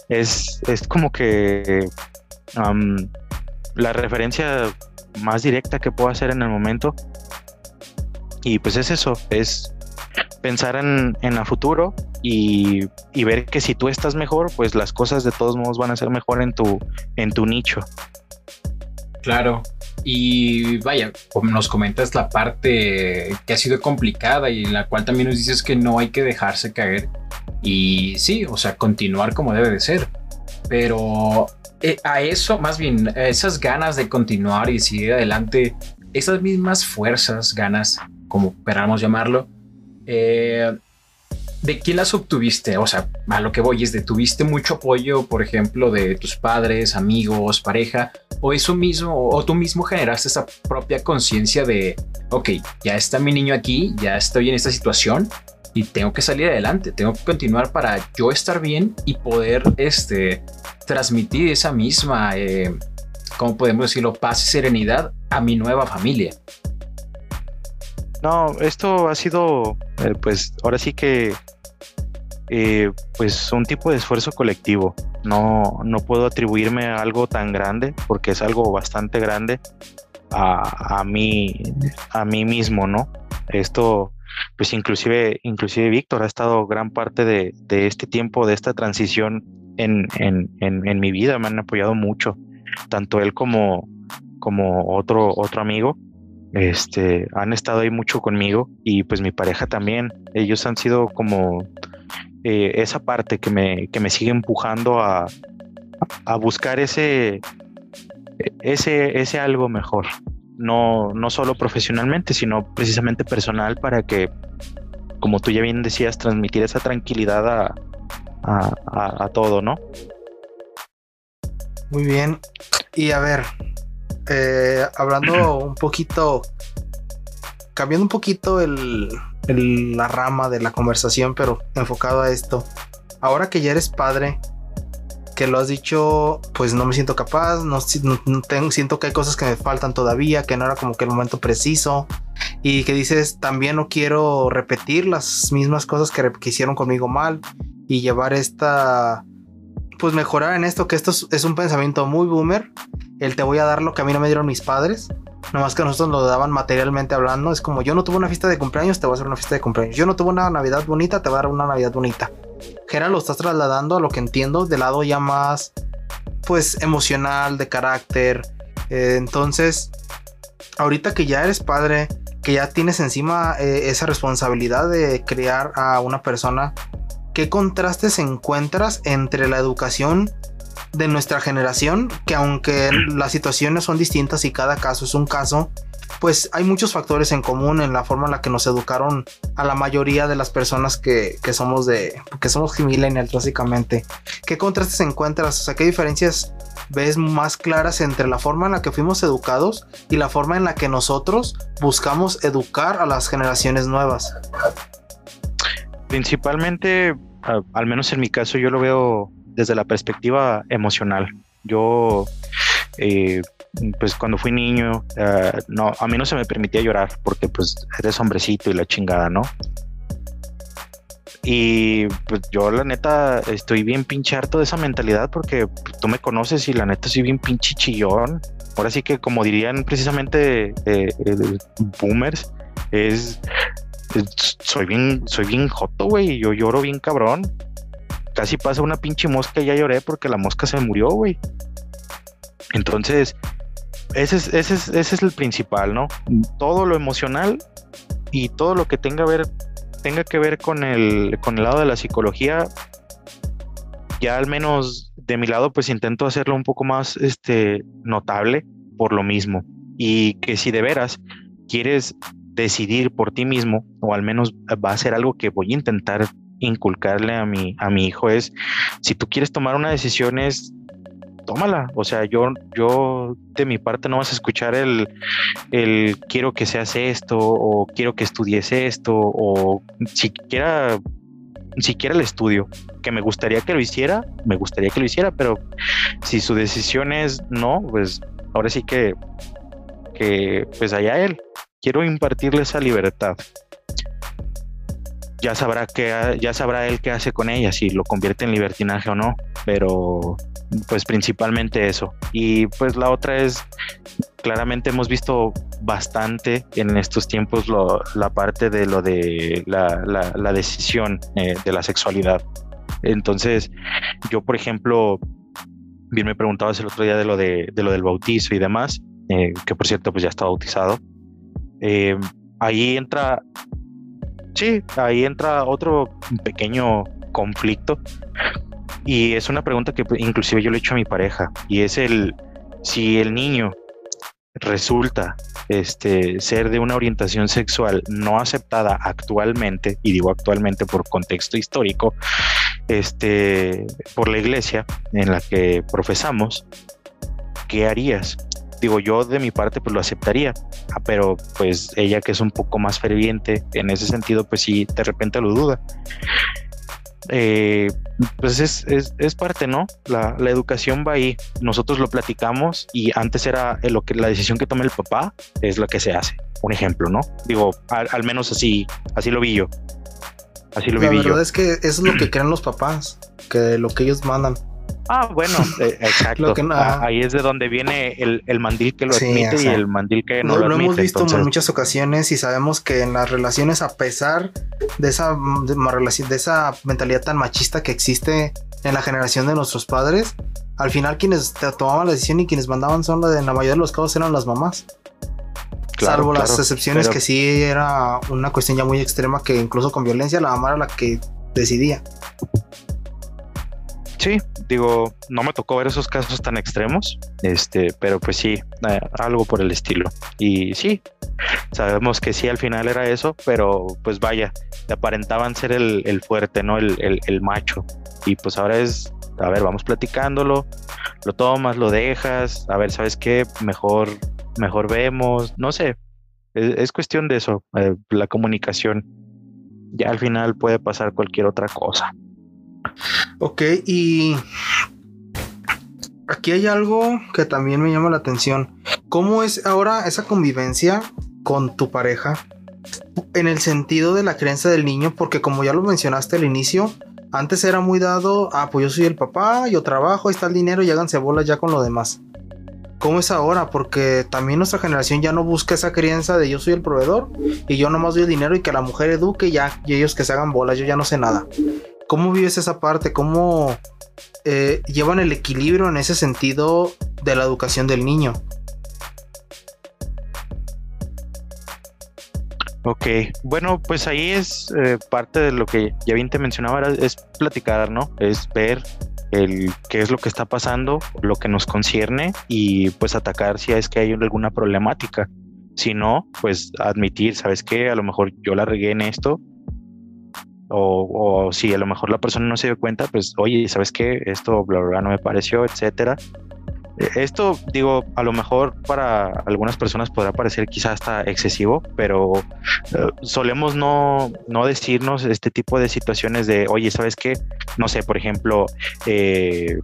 [SPEAKER 3] es, es como que la referencia más directa que puedo hacer en el momento. Y pues es eso, es pensar en, en el futuro y, ver que si tú estás mejor, pues las cosas de todos modos van a ser mejor en tu, en tu nicho.
[SPEAKER 1] Claro. Y vaya, nos comentas la parte que ha sido complicada y en la cual también nos dices que no hay que dejarse caer. Y sí, o sea, continuar como debe de ser. Pero eh, a eso, más bien, esas ganas de continuar y seguir adelante, esas mismas fuerzas, ganas, como queramos llamarlo, eh, ¿de quién las obtuviste? O sea, a lo que voy es de, ¿tuviste mucho apoyo, por ejemplo, de tus padres, amigos, pareja? ¿O eso mismo, o tú mismo generaste esa propia conciencia de, ok, ya está mi niño aquí, ya estoy en esta situación y tengo que salir adelante, tengo que continuar para yo estar bien y poder, este, transmitir esa misma, eh, ¿cómo podemos decirlo?, paz y serenidad a mi nueva familia.
[SPEAKER 3] No, esto ha sido, eh, pues ahora sí que, eh, pues un tipo de esfuerzo colectivo. No, no puedo atribuirme algo tan grande porque es algo bastante grande a, a mí, a mí mismo, ¿no? Esto, pues inclusive, inclusive Víctor ha estado gran parte de, de este tiempo, de esta transición en, en, en, en, mi vida, me han apoyado mucho, tanto él como, como otro, otro amigo este, han estado ahí mucho conmigo y pues mi pareja también. Ellos han sido como eh, esa parte que me, que me sigue empujando a, a, buscar ese, ese, ese algo mejor. No, no solo profesionalmente, sino precisamente personal para que, como tú ya bien decías, transmitir esa tranquilidad a, a, a todo, ¿no?
[SPEAKER 2] Muy bien. Y a ver, eh, hablando [CLEARS THROAT] un poquito, cambiando un poquito el, la rama de la conversación, pero enfocado a esto. Ahora que ya eres padre, que lo has dicho, pues no me siento capaz, no, tengo, siento que hay cosas que me faltan todavía, que no era como que el momento preciso. Y que dices, también no quiero repetir las mismas cosas que, que hicieron conmigo mal y llevar esta pues mejorar en esto, que esto es, un pensamiento muy boomer. El te voy a dar lo que a mí no me dieron mis padres. Nomás que nosotros lo daban materialmente hablando. Es como yo no tuve una fiesta de cumpleaños, te voy a hacer una fiesta de cumpleaños. Yo no tuve una Navidad bonita, te voy a dar una Navidad bonita. Gera lo estás trasladando a lo que entiendo del lado ya más, pues, emocional, de carácter. Eh, entonces, ahorita que ya eres padre, que ya tienes encima eh, esa responsabilidad de criar a una persona ¿qué contrastes encuentras entre la educación de nuestra generación? Que aunque [CLEARS THROAT] las situaciones son distintas y cada caso es un caso, pues hay muchos factores en común en la forma en la que nos educaron a la mayoría de las personas que, somos de que somos millennials básicamente. ¿Qué contrastes encuentras? O sea, ¿qué diferencias ves más claras entre la forma en la que fuimos educados y la forma en la que nosotros buscamos educar a las generaciones nuevas?
[SPEAKER 3] Principalmente al menos en mi caso, yo lo veo desde la perspectiva emocional. Yo, eh, pues cuando fui niño, eh, no, a mí no se me permitía llorar porque pues eres hombrecito y la chingada, ¿no? Y pues yo la neta estoy bien pinche harto de esa mentalidad porque tú me conoces y la neta soy bien pinche chillón. Ahora sí que como dirían precisamente eh, boomers, es, soy bien, soy bien joto, güey. Yo lloro bien cabrón. Casi pasa una pinche mosca y ya lloré porque la mosca se murió, güey. Entonces, ese es, ese, es, ese es el principal, ¿no? Todo lo emocional y todo lo que tenga, ver, tenga que ver con el, con el lado de la psicología, ya al menos de mi lado, pues intento hacerlo un poco más este, notable por lo mismo. Y que si de veras quieres decidir por ti mismo, o al menos va a ser algo que voy a intentar inculcarle a mi, a mi hijo, es si tú quieres tomar una decisión es tómala. O sea, yo, yo de mi parte no vas a escuchar el, el quiero que seas esto o quiero que estudies esto o siquiera siquiera el estudio, que me gustaría que lo hiciera, me gustaría que lo hiciera, pero si su decisión es no, pues ahora sí que, que pues allá él. Quiero impartirle esa libertad. Ya sabrá que ya sabrá él qué hace con ella, si lo convierte en libertinaje o no, pero pues principalmente eso. Y pues la otra es, claramente hemos visto bastante en estos tiempos la parte de lo de la, decisión eh, de la sexualidad. Entonces, yo, por ejemplo, bien me preguntabas el otro día de lo, de, lo del bautizo y demás, eh, que por cierto, pues ya está bautizado. Eh, ahí entra, sí, ahí entra otro pequeño conflicto y es una pregunta que pues, inclusive yo le he hecho a mi pareja y es el si el niño resulta este, ser de una orientación sexual no aceptada actualmente, y digo actualmente por contexto histórico, este, por la iglesia en la que profesamos, ¿qué harías? Digo, yo de mi parte pues lo aceptaría, ah, pero pues ella que es un poco más ferviente en ese sentido, pues sí, de repente lo duda. Eh, pues es, es, parte, ¿no? La, educación va ahí. Nosotros lo platicamos y antes era lo que la decisión que toma el papá es lo que se hace. Un ejemplo, ¿no? Digo, al, menos así, así lo vi yo. Así lo vi yo. La
[SPEAKER 2] verdad es que eso es lo que crean los papás, que lo que ellos mandan.
[SPEAKER 3] Ah, bueno, [LAUGHS] eh, exacto. Ah, ahí es de donde viene el, mandil que lo admite y el mandil que no, lo, admite.
[SPEAKER 2] Lo hemos visto en muchas ocasiones y sabemos que en las relaciones, a pesar de esa, de, esa mentalidad tan machista que existe en la generación de nuestros padres, al final quienes tomaban la decisión y quienes mandaban son la de, en la mayoría de los casos eran las mamás. Salvo las excepciones que sí era una cuestión ya muy extrema que incluso con violencia la mamá era la que decidía.
[SPEAKER 3] Sí, digo, no me tocó ver esos casos tan extremos, este, pero pues sí, eh, algo por el estilo. Y sí, sabemos que sí al final era eso, pero pues vaya, aparentaban ser el, fuerte, ¿no? El, el, macho. Y pues ahora es, a ver, vamos platicándolo, lo tomas, lo dejas, a ver, ¿sabes qué? Mejor, mejor vemos, no sé, es, cuestión de eso, eh, la comunicación. Ya al final puede pasar cualquier otra cosa.
[SPEAKER 2] Ok, y aquí hay algo que también me llama la atención. ¿Cómo es ahora esa convivencia con tu pareja? En el sentido de la creencia del niño, porque como ya lo mencionaste al inicio, antes era muy dado, ah, pues yo soy el papá, yo trabajo, ahí está el dinero y háganse bolas ya con lo demás. ¿Cómo es ahora? Porque también nuestra generación ya no busca esa crianza de yo soy el proveedor y yo nomás doy el dinero y que la mujer eduque ya y ellos que se hagan bolas, yo ya no sé nada. ¿Cómo vives esa parte? ¿Cómo eh, llevan el equilibrio en ese sentido de la educación del niño?
[SPEAKER 3] Ok, bueno, pues ahí es eh, parte de lo que ya bien te mencionaba, es platicar, ¿no? Es ver el qué es lo que está pasando, lo que nos concierne y pues atacar si es que hay alguna problemática. Si no, pues admitir, ¿sabes qué? A lo mejor yo la regué en esto o, si a lo mejor la persona no se dio cuenta, pues, oye, ¿sabes qué? Esto, bla, bla, no me pareció, etcétera. E, esto, digo, a lo mejor para algunas personas podrá parecer quizás hasta excesivo, pero eh, solemos no, no decirnos este tipo de situaciones de, oye, ¿sabes qué? No sé, por ejemplo, eh,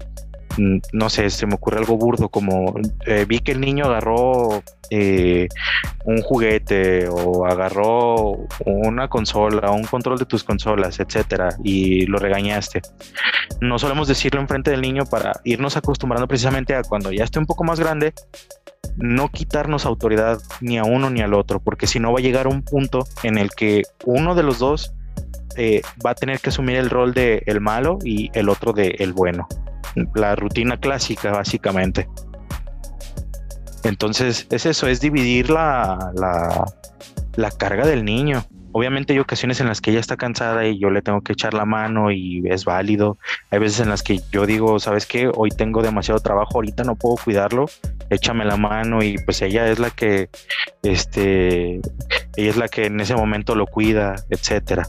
[SPEAKER 3] no sé, se me ocurre algo burdo como eh, vi que el niño agarró eh, un juguete o agarró una consola, un control de tus consolas, etcétera, y lo regañaste. No solemos decirlo enfrente del niño para irnos acostumbrando precisamente a cuando ya esté un poco más grande, no quitarnos autoridad ni a uno ni al otro, porque si no va a llegar un punto en el que uno de los dos eh, va a tener que asumir el rol de el malo y el otro de el bueno. La rutina clásica, básicamente. Entonces, es eso, es dividir la, la, carga del niño. Obviamente hay ocasiones en las que ella está cansada y yo le tengo que echar la mano y es válido. Hay veces en las que yo digo, ¿sabes qué? Hoy tengo demasiado trabajo, ahorita no puedo cuidarlo, échame la mano y pues ella es la que, este, ella es la que en ese momento lo cuida, etcétera.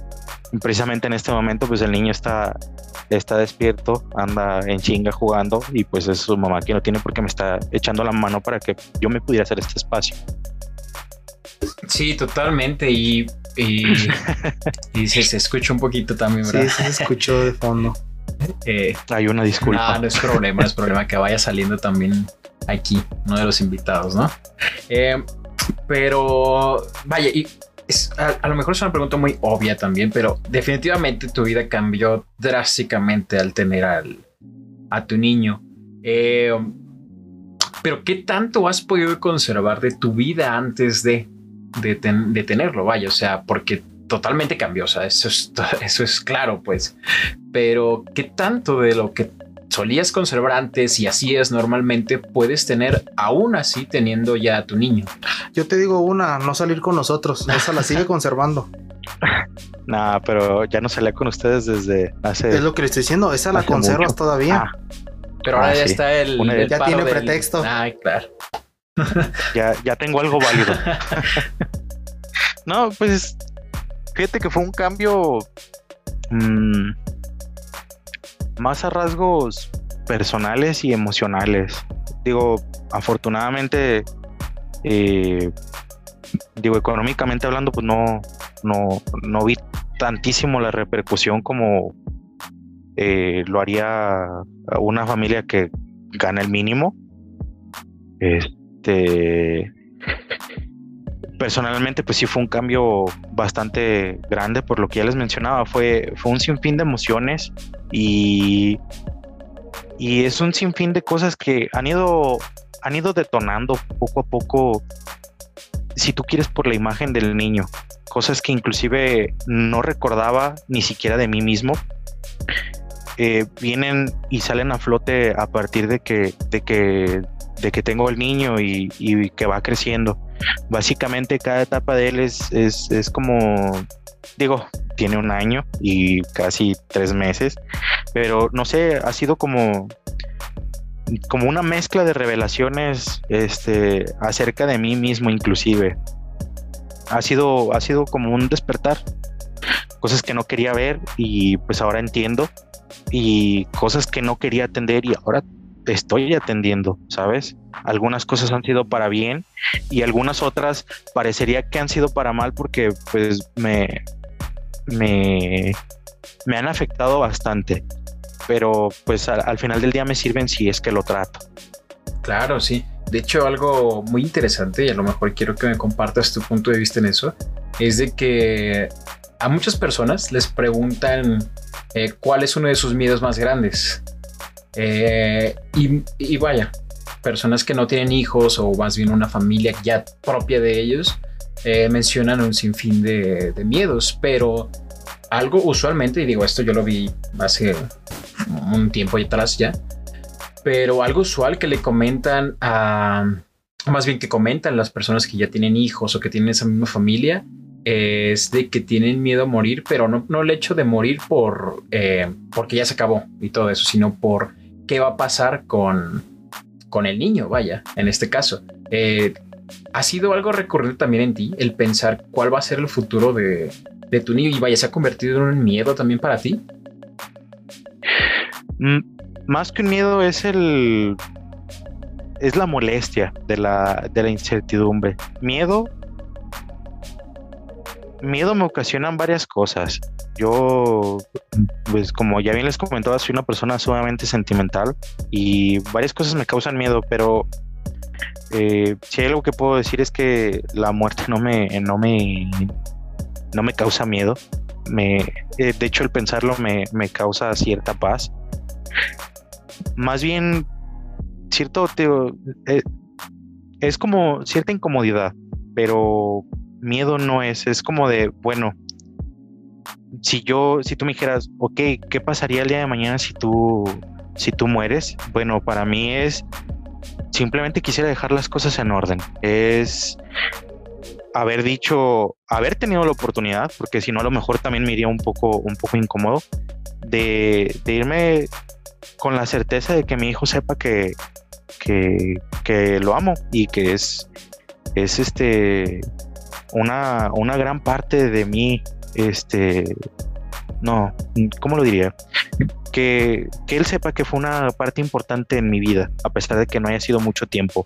[SPEAKER 3] Precisamente en este momento pues el niño está, está despierto, anda en chinga jugando y pues es su mamá que no tiene por qué me está echando la mano para que yo me pudiera hacer este espacio.
[SPEAKER 1] Sí, totalmente. Y, y, [LAUGHS] se, escucha un poquito también,
[SPEAKER 2] ¿verdad? Sí, se escuchó de fondo. [LAUGHS]
[SPEAKER 3] Eh, Hay una disculpa.
[SPEAKER 1] No, no es problema, es problema que vaya saliendo también aquí, uno de los invitados, ¿no? Eh, pero vaya, y a, lo mejor es una pregunta muy obvia también, pero definitivamente tu vida cambió drásticamente al tener al, a tu niño. Eh, pero ¿qué tanto has podido conservar de tu vida antes de, de, tenerlo? Vaya, o sea, porque totalmente cambió, o sea, eso es, [LAUGHS] eso es claro, pues. Pero ¿qué tanto de lo que solías conservar antes y así es normalmente, puedes tener aún así teniendo ya a tu niño.
[SPEAKER 2] Yo te digo una, no salir con nosotros, esa la sigue [LAUGHS] conservando.
[SPEAKER 3] Nah, pero ya no salía con ustedes desde hace.
[SPEAKER 2] Es lo que le estoy diciendo, esa la conservas todavía. Ah.
[SPEAKER 1] pero ahora ah, ya está el.
[SPEAKER 2] ya tiene pretexto.
[SPEAKER 1] Ay, claro.
[SPEAKER 3] ya, ya tengo algo válido. [LAUGHS] no, pues fíjate que fue un cambio. Mmm, más a rasgos personales y emocionales. Digo, afortunadamente, eh, digo, económicamente hablando, pues no, no, no vi tantísimo la repercusión como eh, lo haría una familia que gana el mínimo. Este personalmente pues sí fue un cambio bastante grande por lo que ya les mencionaba. Fue, fue un sinfín de emociones y, y es un sinfín de cosas que han ido han ido detonando poco a poco si tú quieres por la imagen del niño. Cosas que inclusive no recordaba ni siquiera de mí mismo. Eh, vienen y salen a flote a partir de que de que de que tengo el niño y, y que va creciendo Básicamente cada etapa de él es, es, como, digo, tiene un año y casi tres meses, pero no sé, ha sido como como una mezcla de revelaciones este, acerca de mí mismo inclusive. Ha sido, ha sido como un despertar. Cosas que no quería ver y pues ahora entiendo. Y cosas que no quería atender y ahora estoy atendiendo, ¿sabes? Algunas cosas han sido para bien y algunas otras parecería que han sido para mal porque pues me, me, me han afectado bastante. Pero pues al, final del día me sirven si es que lo trato.
[SPEAKER 1] Claro, sí. De hecho, algo muy interesante, y a lo mejor quiero que me compartas tu punto de vista en eso, es de que a muchas personas les preguntan eh, cuál es uno de sus miedos más grandes. Eh, y, vaya, personas que no tienen hijos o más bien una familia ya propia de ellos eh, mencionan un sinfín de, miedos, pero algo usualmente, y digo esto yo lo vi hace un tiempo atrás ya, pero algo usual que le comentan a, más bien que comentan las personas que ya tienen hijos o que tienen esa misma familia, es de que tienen miedo a morir, pero no, no el hecho de morir por eh, porque ya se acabó y todo eso, sino por qué va a pasar con, con el niño, vaya, en este caso. Eh, ¿Ha sido algo recurrente también en ti el pensar cuál va a ser el futuro de, tu niño y vaya, se ha convertido en un miedo también para ti?
[SPEAKER 3] Mm, más que un miedo es el... es la molestia de la, de la incertidumbre. Miedo... Miedo me ocasionan varias cosas. Yo, pues como ya bien les comentaba, soy una persona sumamente sentimental y varias cosas me causan miedo, pero eh, si hay algo que puedo decir es que la muerte no me, no me, no me causa miedo. Me, eh, de hecho, el pensarlo me, me causa cierta paz. Más bien, cierto, eh, es como cierta incomodidad, pero miedo no es, es como de, bueno, si yo, si tú me dijeras, ok, ¿qué pasaría el día de mañana si tú, si tú mueres? Bueno, para mí es simplemente quisiera dejar las cosas en orden. Es haber dicho, haber tenido la oportunidad, porque si no a lo mejor también me iría un poco, un poco incómodo, de, irme con la certeza de que mi hijo sepa que, que, que lo amo y que es, es este una, una gran parte de mí este, no, ¿cómo lo diría? Que, que, él sepa que fue una parte importante en mi vida, a pesar de que no haya sido mucho tiempo.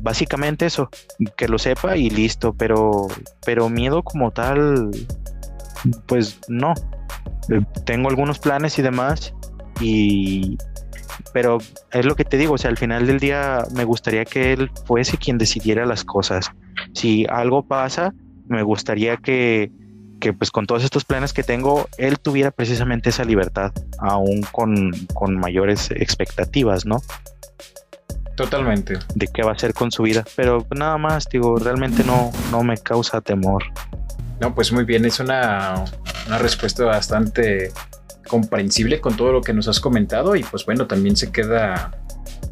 [SPEAKER 3] Básicamente eso, que lo sepa y listo, pero, pero miedo como tal, pues no. Tengo algunos planes y demás, y, pero es lo que te digo, o sea, al final del día me gustaría que él fuese quien decidiera las cosas. Si algo pasa, me gustaría que, que, pues con todos estos planes que tengo, él tuviera precisamente esa libertad, aún con, con mayores expectativas, ¿no?
[SPEAKER 1] Totalmente.
[SPEAKER 3] De qué va a hacer con su vida. Pero nada más, digo, realmente no, no me causa temor.
[SPEAKER 1] No, pues muy bien, es una, una respuesta bastante comprensible con todo lo que nos has comentado y pues bueno, también se queda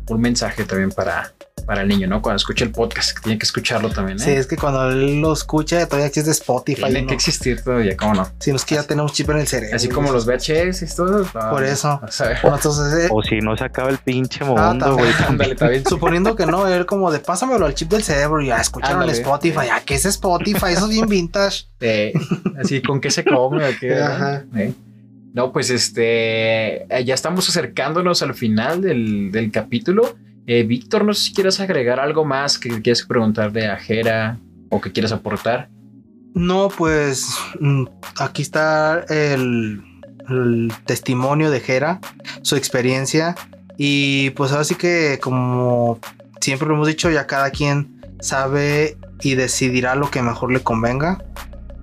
[SPEAKER 1] un mensaje también para, para el niño, ¿no? Cuando escucha el podcast, tiene que escucharlo también. ¿eh?
[SPEAKER 2] Sí, es que cuando él lo escucha todavía existe Spotify.
[SPEAKER 1] Tiene que existir todavía, ¿cómo no?
[SPEAKER 2] Si nos que ya tenemos chip en el cerebro.
[SPEAKER 1] Así como los VHS y todo.
[SPEAKER 2] Por eso.
[SPEAKER 3] Eh, o si no se acaba el pinche ah, mundo, güey.
[SPEAKER 2] Suponiendo que no, él como de pásamelo al chip del cerebro y ya escucharon el Spotify. ¿A qué es Spotify? Eso es bien vintage.
[SPEAKER 1] así, ¿con qué se come? ¿O qué? Ajá. No, pues este, ya estamos acercándonos al final del, del capítulo. Eh, Víctor, no sé si quieres agregar algo más que quieras preguntarle a Jera o que quieras aportar.
[SPEAKER 2] No, pues mm, aquí está el, testimonio de Jera, su experiencia. Y pues así que como siempre lo hemos dicho, ya cada quien sabe y decidirá lo que mejor le convenga.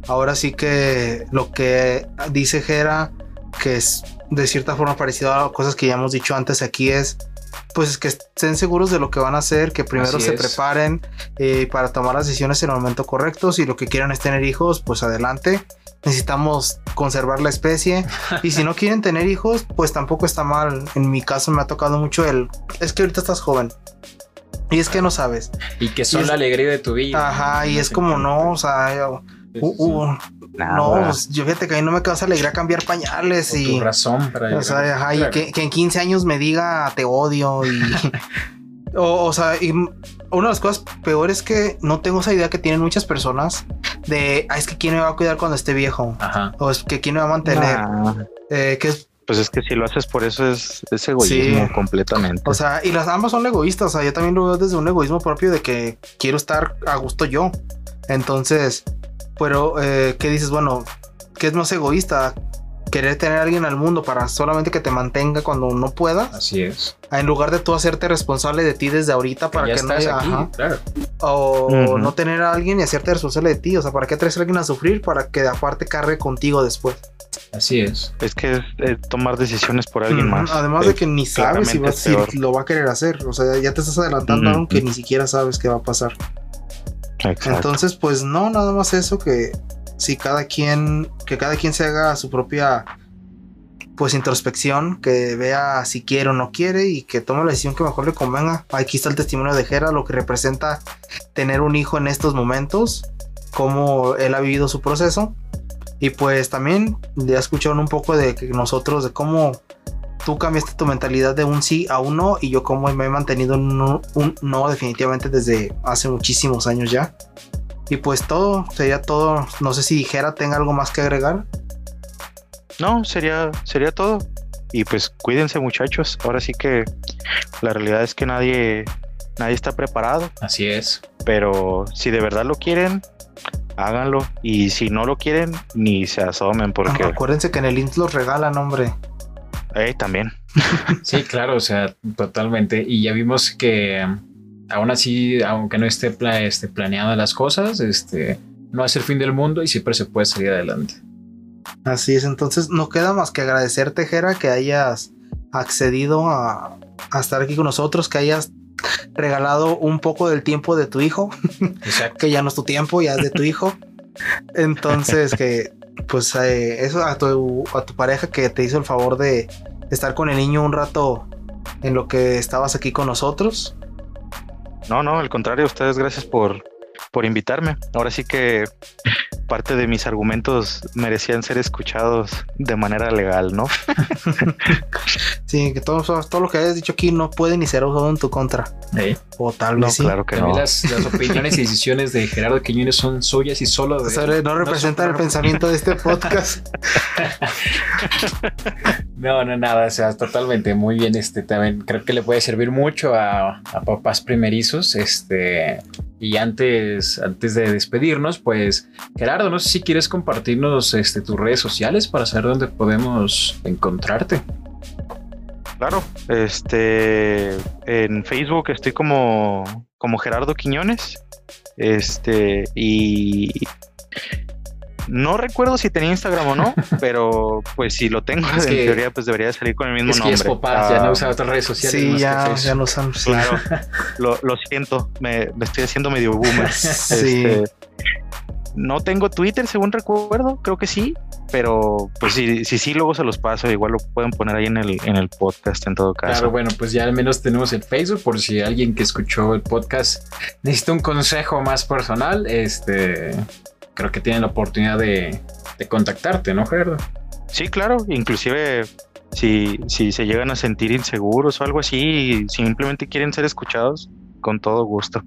[SPEAKER 2] Ahora sí que lo que dice Jera, que es de cierta forma parecido a cosas que ya hemos dicho antes aquí, es pues que estén seguros de lo que van a hacer, que primero se preparen eh, para tomar las decisiones en el momento correcto. Si lo que quieran es tener hijos, pues adelante. Necesitamos conservar la especie. [LAUGHS] y si no quieren tener hijos, pues tampoco está mal. En mi caso me ha tocado mucho el... Es que ahorita estás joven. Y es que no sabes.
[SPEAKER 1] Y que son la alegría de tu vida.
[SPEAKER 2] Ajá, y es como no, o sea, no, pues, yo fíjate que a mí no me causa alegría cambiar pañales y.
[SPEAKER 1] Tu razón para
[SPEAKER 2] O sea, y que, en 15 años me diga te odio y. [LAUGHS] o, sea, y una de las cosas peores es que no tengo esa idea que tienen muchas personas de, ah, es que quién me va a cuidar cuando esté viejo. Ajá. O es que quién me va a mantener. Eh, que es
[SPEAKER 3] pues es que si lo haces por eso es, es egoísmo completamente.
[SPEAKER 2] O sea, y las ambas son egoístas. O sea, yo también lo veo desde un egoísmo propio de que quiero estar a gusto yo. Entonces, pero, eh, ¿qué dices? Bueno, ¿qué es más egoísta? Querer tener a alguien al mundo para solamente que te mantenga cuando no pueda.
[SPEAKER 1] Así es.
[SPEAKER 2] En lugar de tú hacerte responsable de ti desde ahorita para que, no haya, aquí, claro. O no tener a alguien y hacerte responsable de ti. O sea, ¿para qué traes a alguien a sufrir para que aparte cargue contigo después?
[SPEAKER 1] Así es.
[SPEAKER 3] Es que es eh, tomar decisiones por alguien más.
[SPEAKER 2] Además de que ni sabes si, si, lo va a querer hacer. O sea, ya te estás adelantando aunque ni siquiera sabes qué va a pasar. Entonces, pues no, nada más eso que si cada quien, que cada quien se haga su propia pues introspección, que vea si quiere o no quiere y que tome la decisión que mejor le convenga. Aquí está el testimonio de Jera, lo que representa tener un hijo en estos momentos, cómo él ha vivido su proceso. Y pues también ya escucharon un poco de nosotros, de cómo tú cambiaste tu mentalidad de un sí a un no y yo como me he mantenido en un, no definitivamente desde hace muchísimos años ya. Y pues todo, sería todo. No sé si dijera, tenga algo más que agregar.
[SPEAKER 3] No, sería, sería todo. Y pues cuídense muchachos. Ahora sí que la realidad es que nadie, nadie está preparado.
[SPEAKER 1] Así es.
[SPEAKER 3] Pero si de verdad lo quieren, háganlo. Y si no lo quieren, ni se asomen porque...
[SPEAKER 2] acuérdense que en el INS los regalan, hombre.
[SPEAKER 3] Eh, también.
[SPEAKER 1] Sí, claro, o sea, totalmente. Y ya vimos que aún así, aunque no esté, esté planeado las cosas, este, no es el fin del mundo y siempre se puede salir adelante.
[SPEAKER 2] Así es, entonces no queda más que agradecerte, Jera, que hayas accedido a, estar aquí con nosotros, que hayas regalado un poco del tiempo de tu hijo, [LAUGHS] que ya no es tu tiempo, ya es de tu hijo. Entonces, que pues eh, eso a tu, a tu pareja que te hizo el favor de estar con el niño un rato en lo que estabas aquí con nosotros.
[SPEAKER 3] No, no, al contrario, ustedes gracias por, por invitarme. Ahora sí que parte de mis argumentos merecían ser escuchados de manera legal, ¿no? [LAUGHS]
[SPEAKER 2] sí, que todo, todo lo que hayas dicho aquí no puede ni ser usado en tu contra. O tal vez
[SPEAKER 3] no, claro que no.
[SPEAKER 1] Las, opiniones y decisiones de Gerardo Quiñones son suyas y solo
[SPEAKER 2] de... no representan el pensamiento de este podcast. [LAUGHS]
[SPEAKER 1] no, no, nada, o sea, totalmente muy bien. Este también creo que le puede servir mucho a, a papás primerizos. Este, y antes, antes de despedirnos, pues Gerardo, no sé si quieres compartirnos este, tus redes sociales para saber dónde podemos encontrarte.
[SPEAKER 3] Claro, este en Facebook estoy como, como Gerardo Quiñones. Este, y no recuerdo si tenía Instagram o no, [LAUGHS] pero pues si lo tengo, en teoría pues debería salir con el mismo nombre.
[SPEAKER 1] Es ya no usa otras redes sociales.
[SPEAKER 2] Sí, ya, ya no usamos.
[SPEAKER 3] Claro, [LAUGHS] lo, lo, siento, me, estoy haciendo medio boomer. [LAUGHS]
[SPEAKER 2] sí. Este,
[SPEAKER 3] no tengo Twitter, según recuerdo, creo que sí, pero pues sí, sí, sí, luego se los paso, igual lo pueden poner ahí en el, en el podcast en todo caso.
[SPEAKER 1] Claro, bueno, pues ya al menos tenemos el Facebook por si alguien que escuchó el podcast necesita un consejo más personal, este, creo que tienen la oportunidad de, contactarte, ¿no, Gerardo?
[SPEAKER 3] Sí, claro, inclusive si, si se llegan a sentir inseguros o algo así, simplemente quieren ser escuchados, con todo gusto.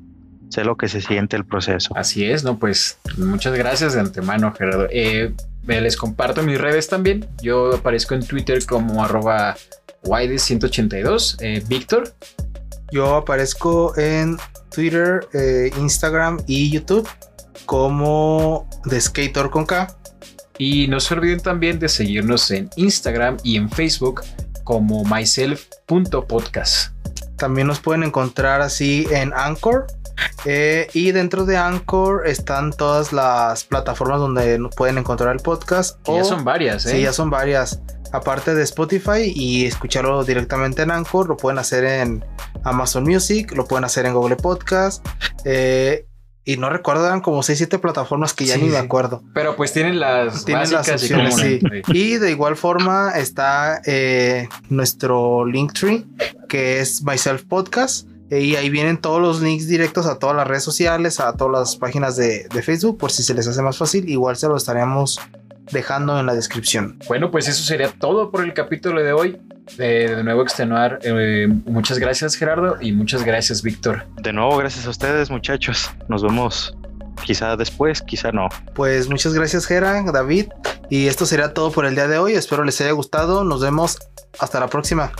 [SPEAKER 3] Sé lo que se siente el proceso.
[SPEAKER 1] Así es, ¿no? Pues muchas gracias de antemano, Gerardo. Eh, les comparto mis redes también. Yo aparezco en Twitter como arroba 182 eh, Víctor.
[SPEAKER 2] Yo aparezco en Twitter, eh, Instagram y YouTube como The Skater con K.
[SPEAKER 1] Y no se olviden también de seguirnos en Instagram y en Facebook como myself.podcast.
[SPEAKER 2] También nos pueden encontrar así en Anchor. Eh, y dentro de Anchor están todas las plataformas donde nos pueden encontrar el podcast.
[SPEAKER 1] ya son varias, ¿eh? Sí,
[SPEAKER 2] ya son varias. Aparte de Spotify y escucharlo directamente en Anchor, lo pueden hacer en Amazon Music, lo pueden hacer en Google Podcast. Eh, y no recuerdo, eran como 6, 7 plataformas que ya ni me acuerdo.
[SPEAKER 1] Pero pues tienen las
[SPEAKER 2] tienen las opciones, sí. Y de igual forma está eh, nuestro Linktree, que es Myself Podcast. Y ahí vienen todos los links directos a todas las redes sociales, a todas las páginas de, de Facebook, por si se les hace más fácil. Igual se lo estaríamos dejando en la descripción.
[SPEAKER 1] Bueno, pues eso sería todo por el capítulo de hoy. de nuevo extenuar, eh, muchas gracias Gerardo y muchas gracias Víctor.
[SPEAKER 3] De nuevo, gracias a ustedes muchachos. Nos vemos quizá después, quizá no.
[SPEAKER 2] Pues muchas gracias Gera, David. Y esto sería todo por el día de hoy. Espero les haya gustado. Nos vemos hasta la próxima.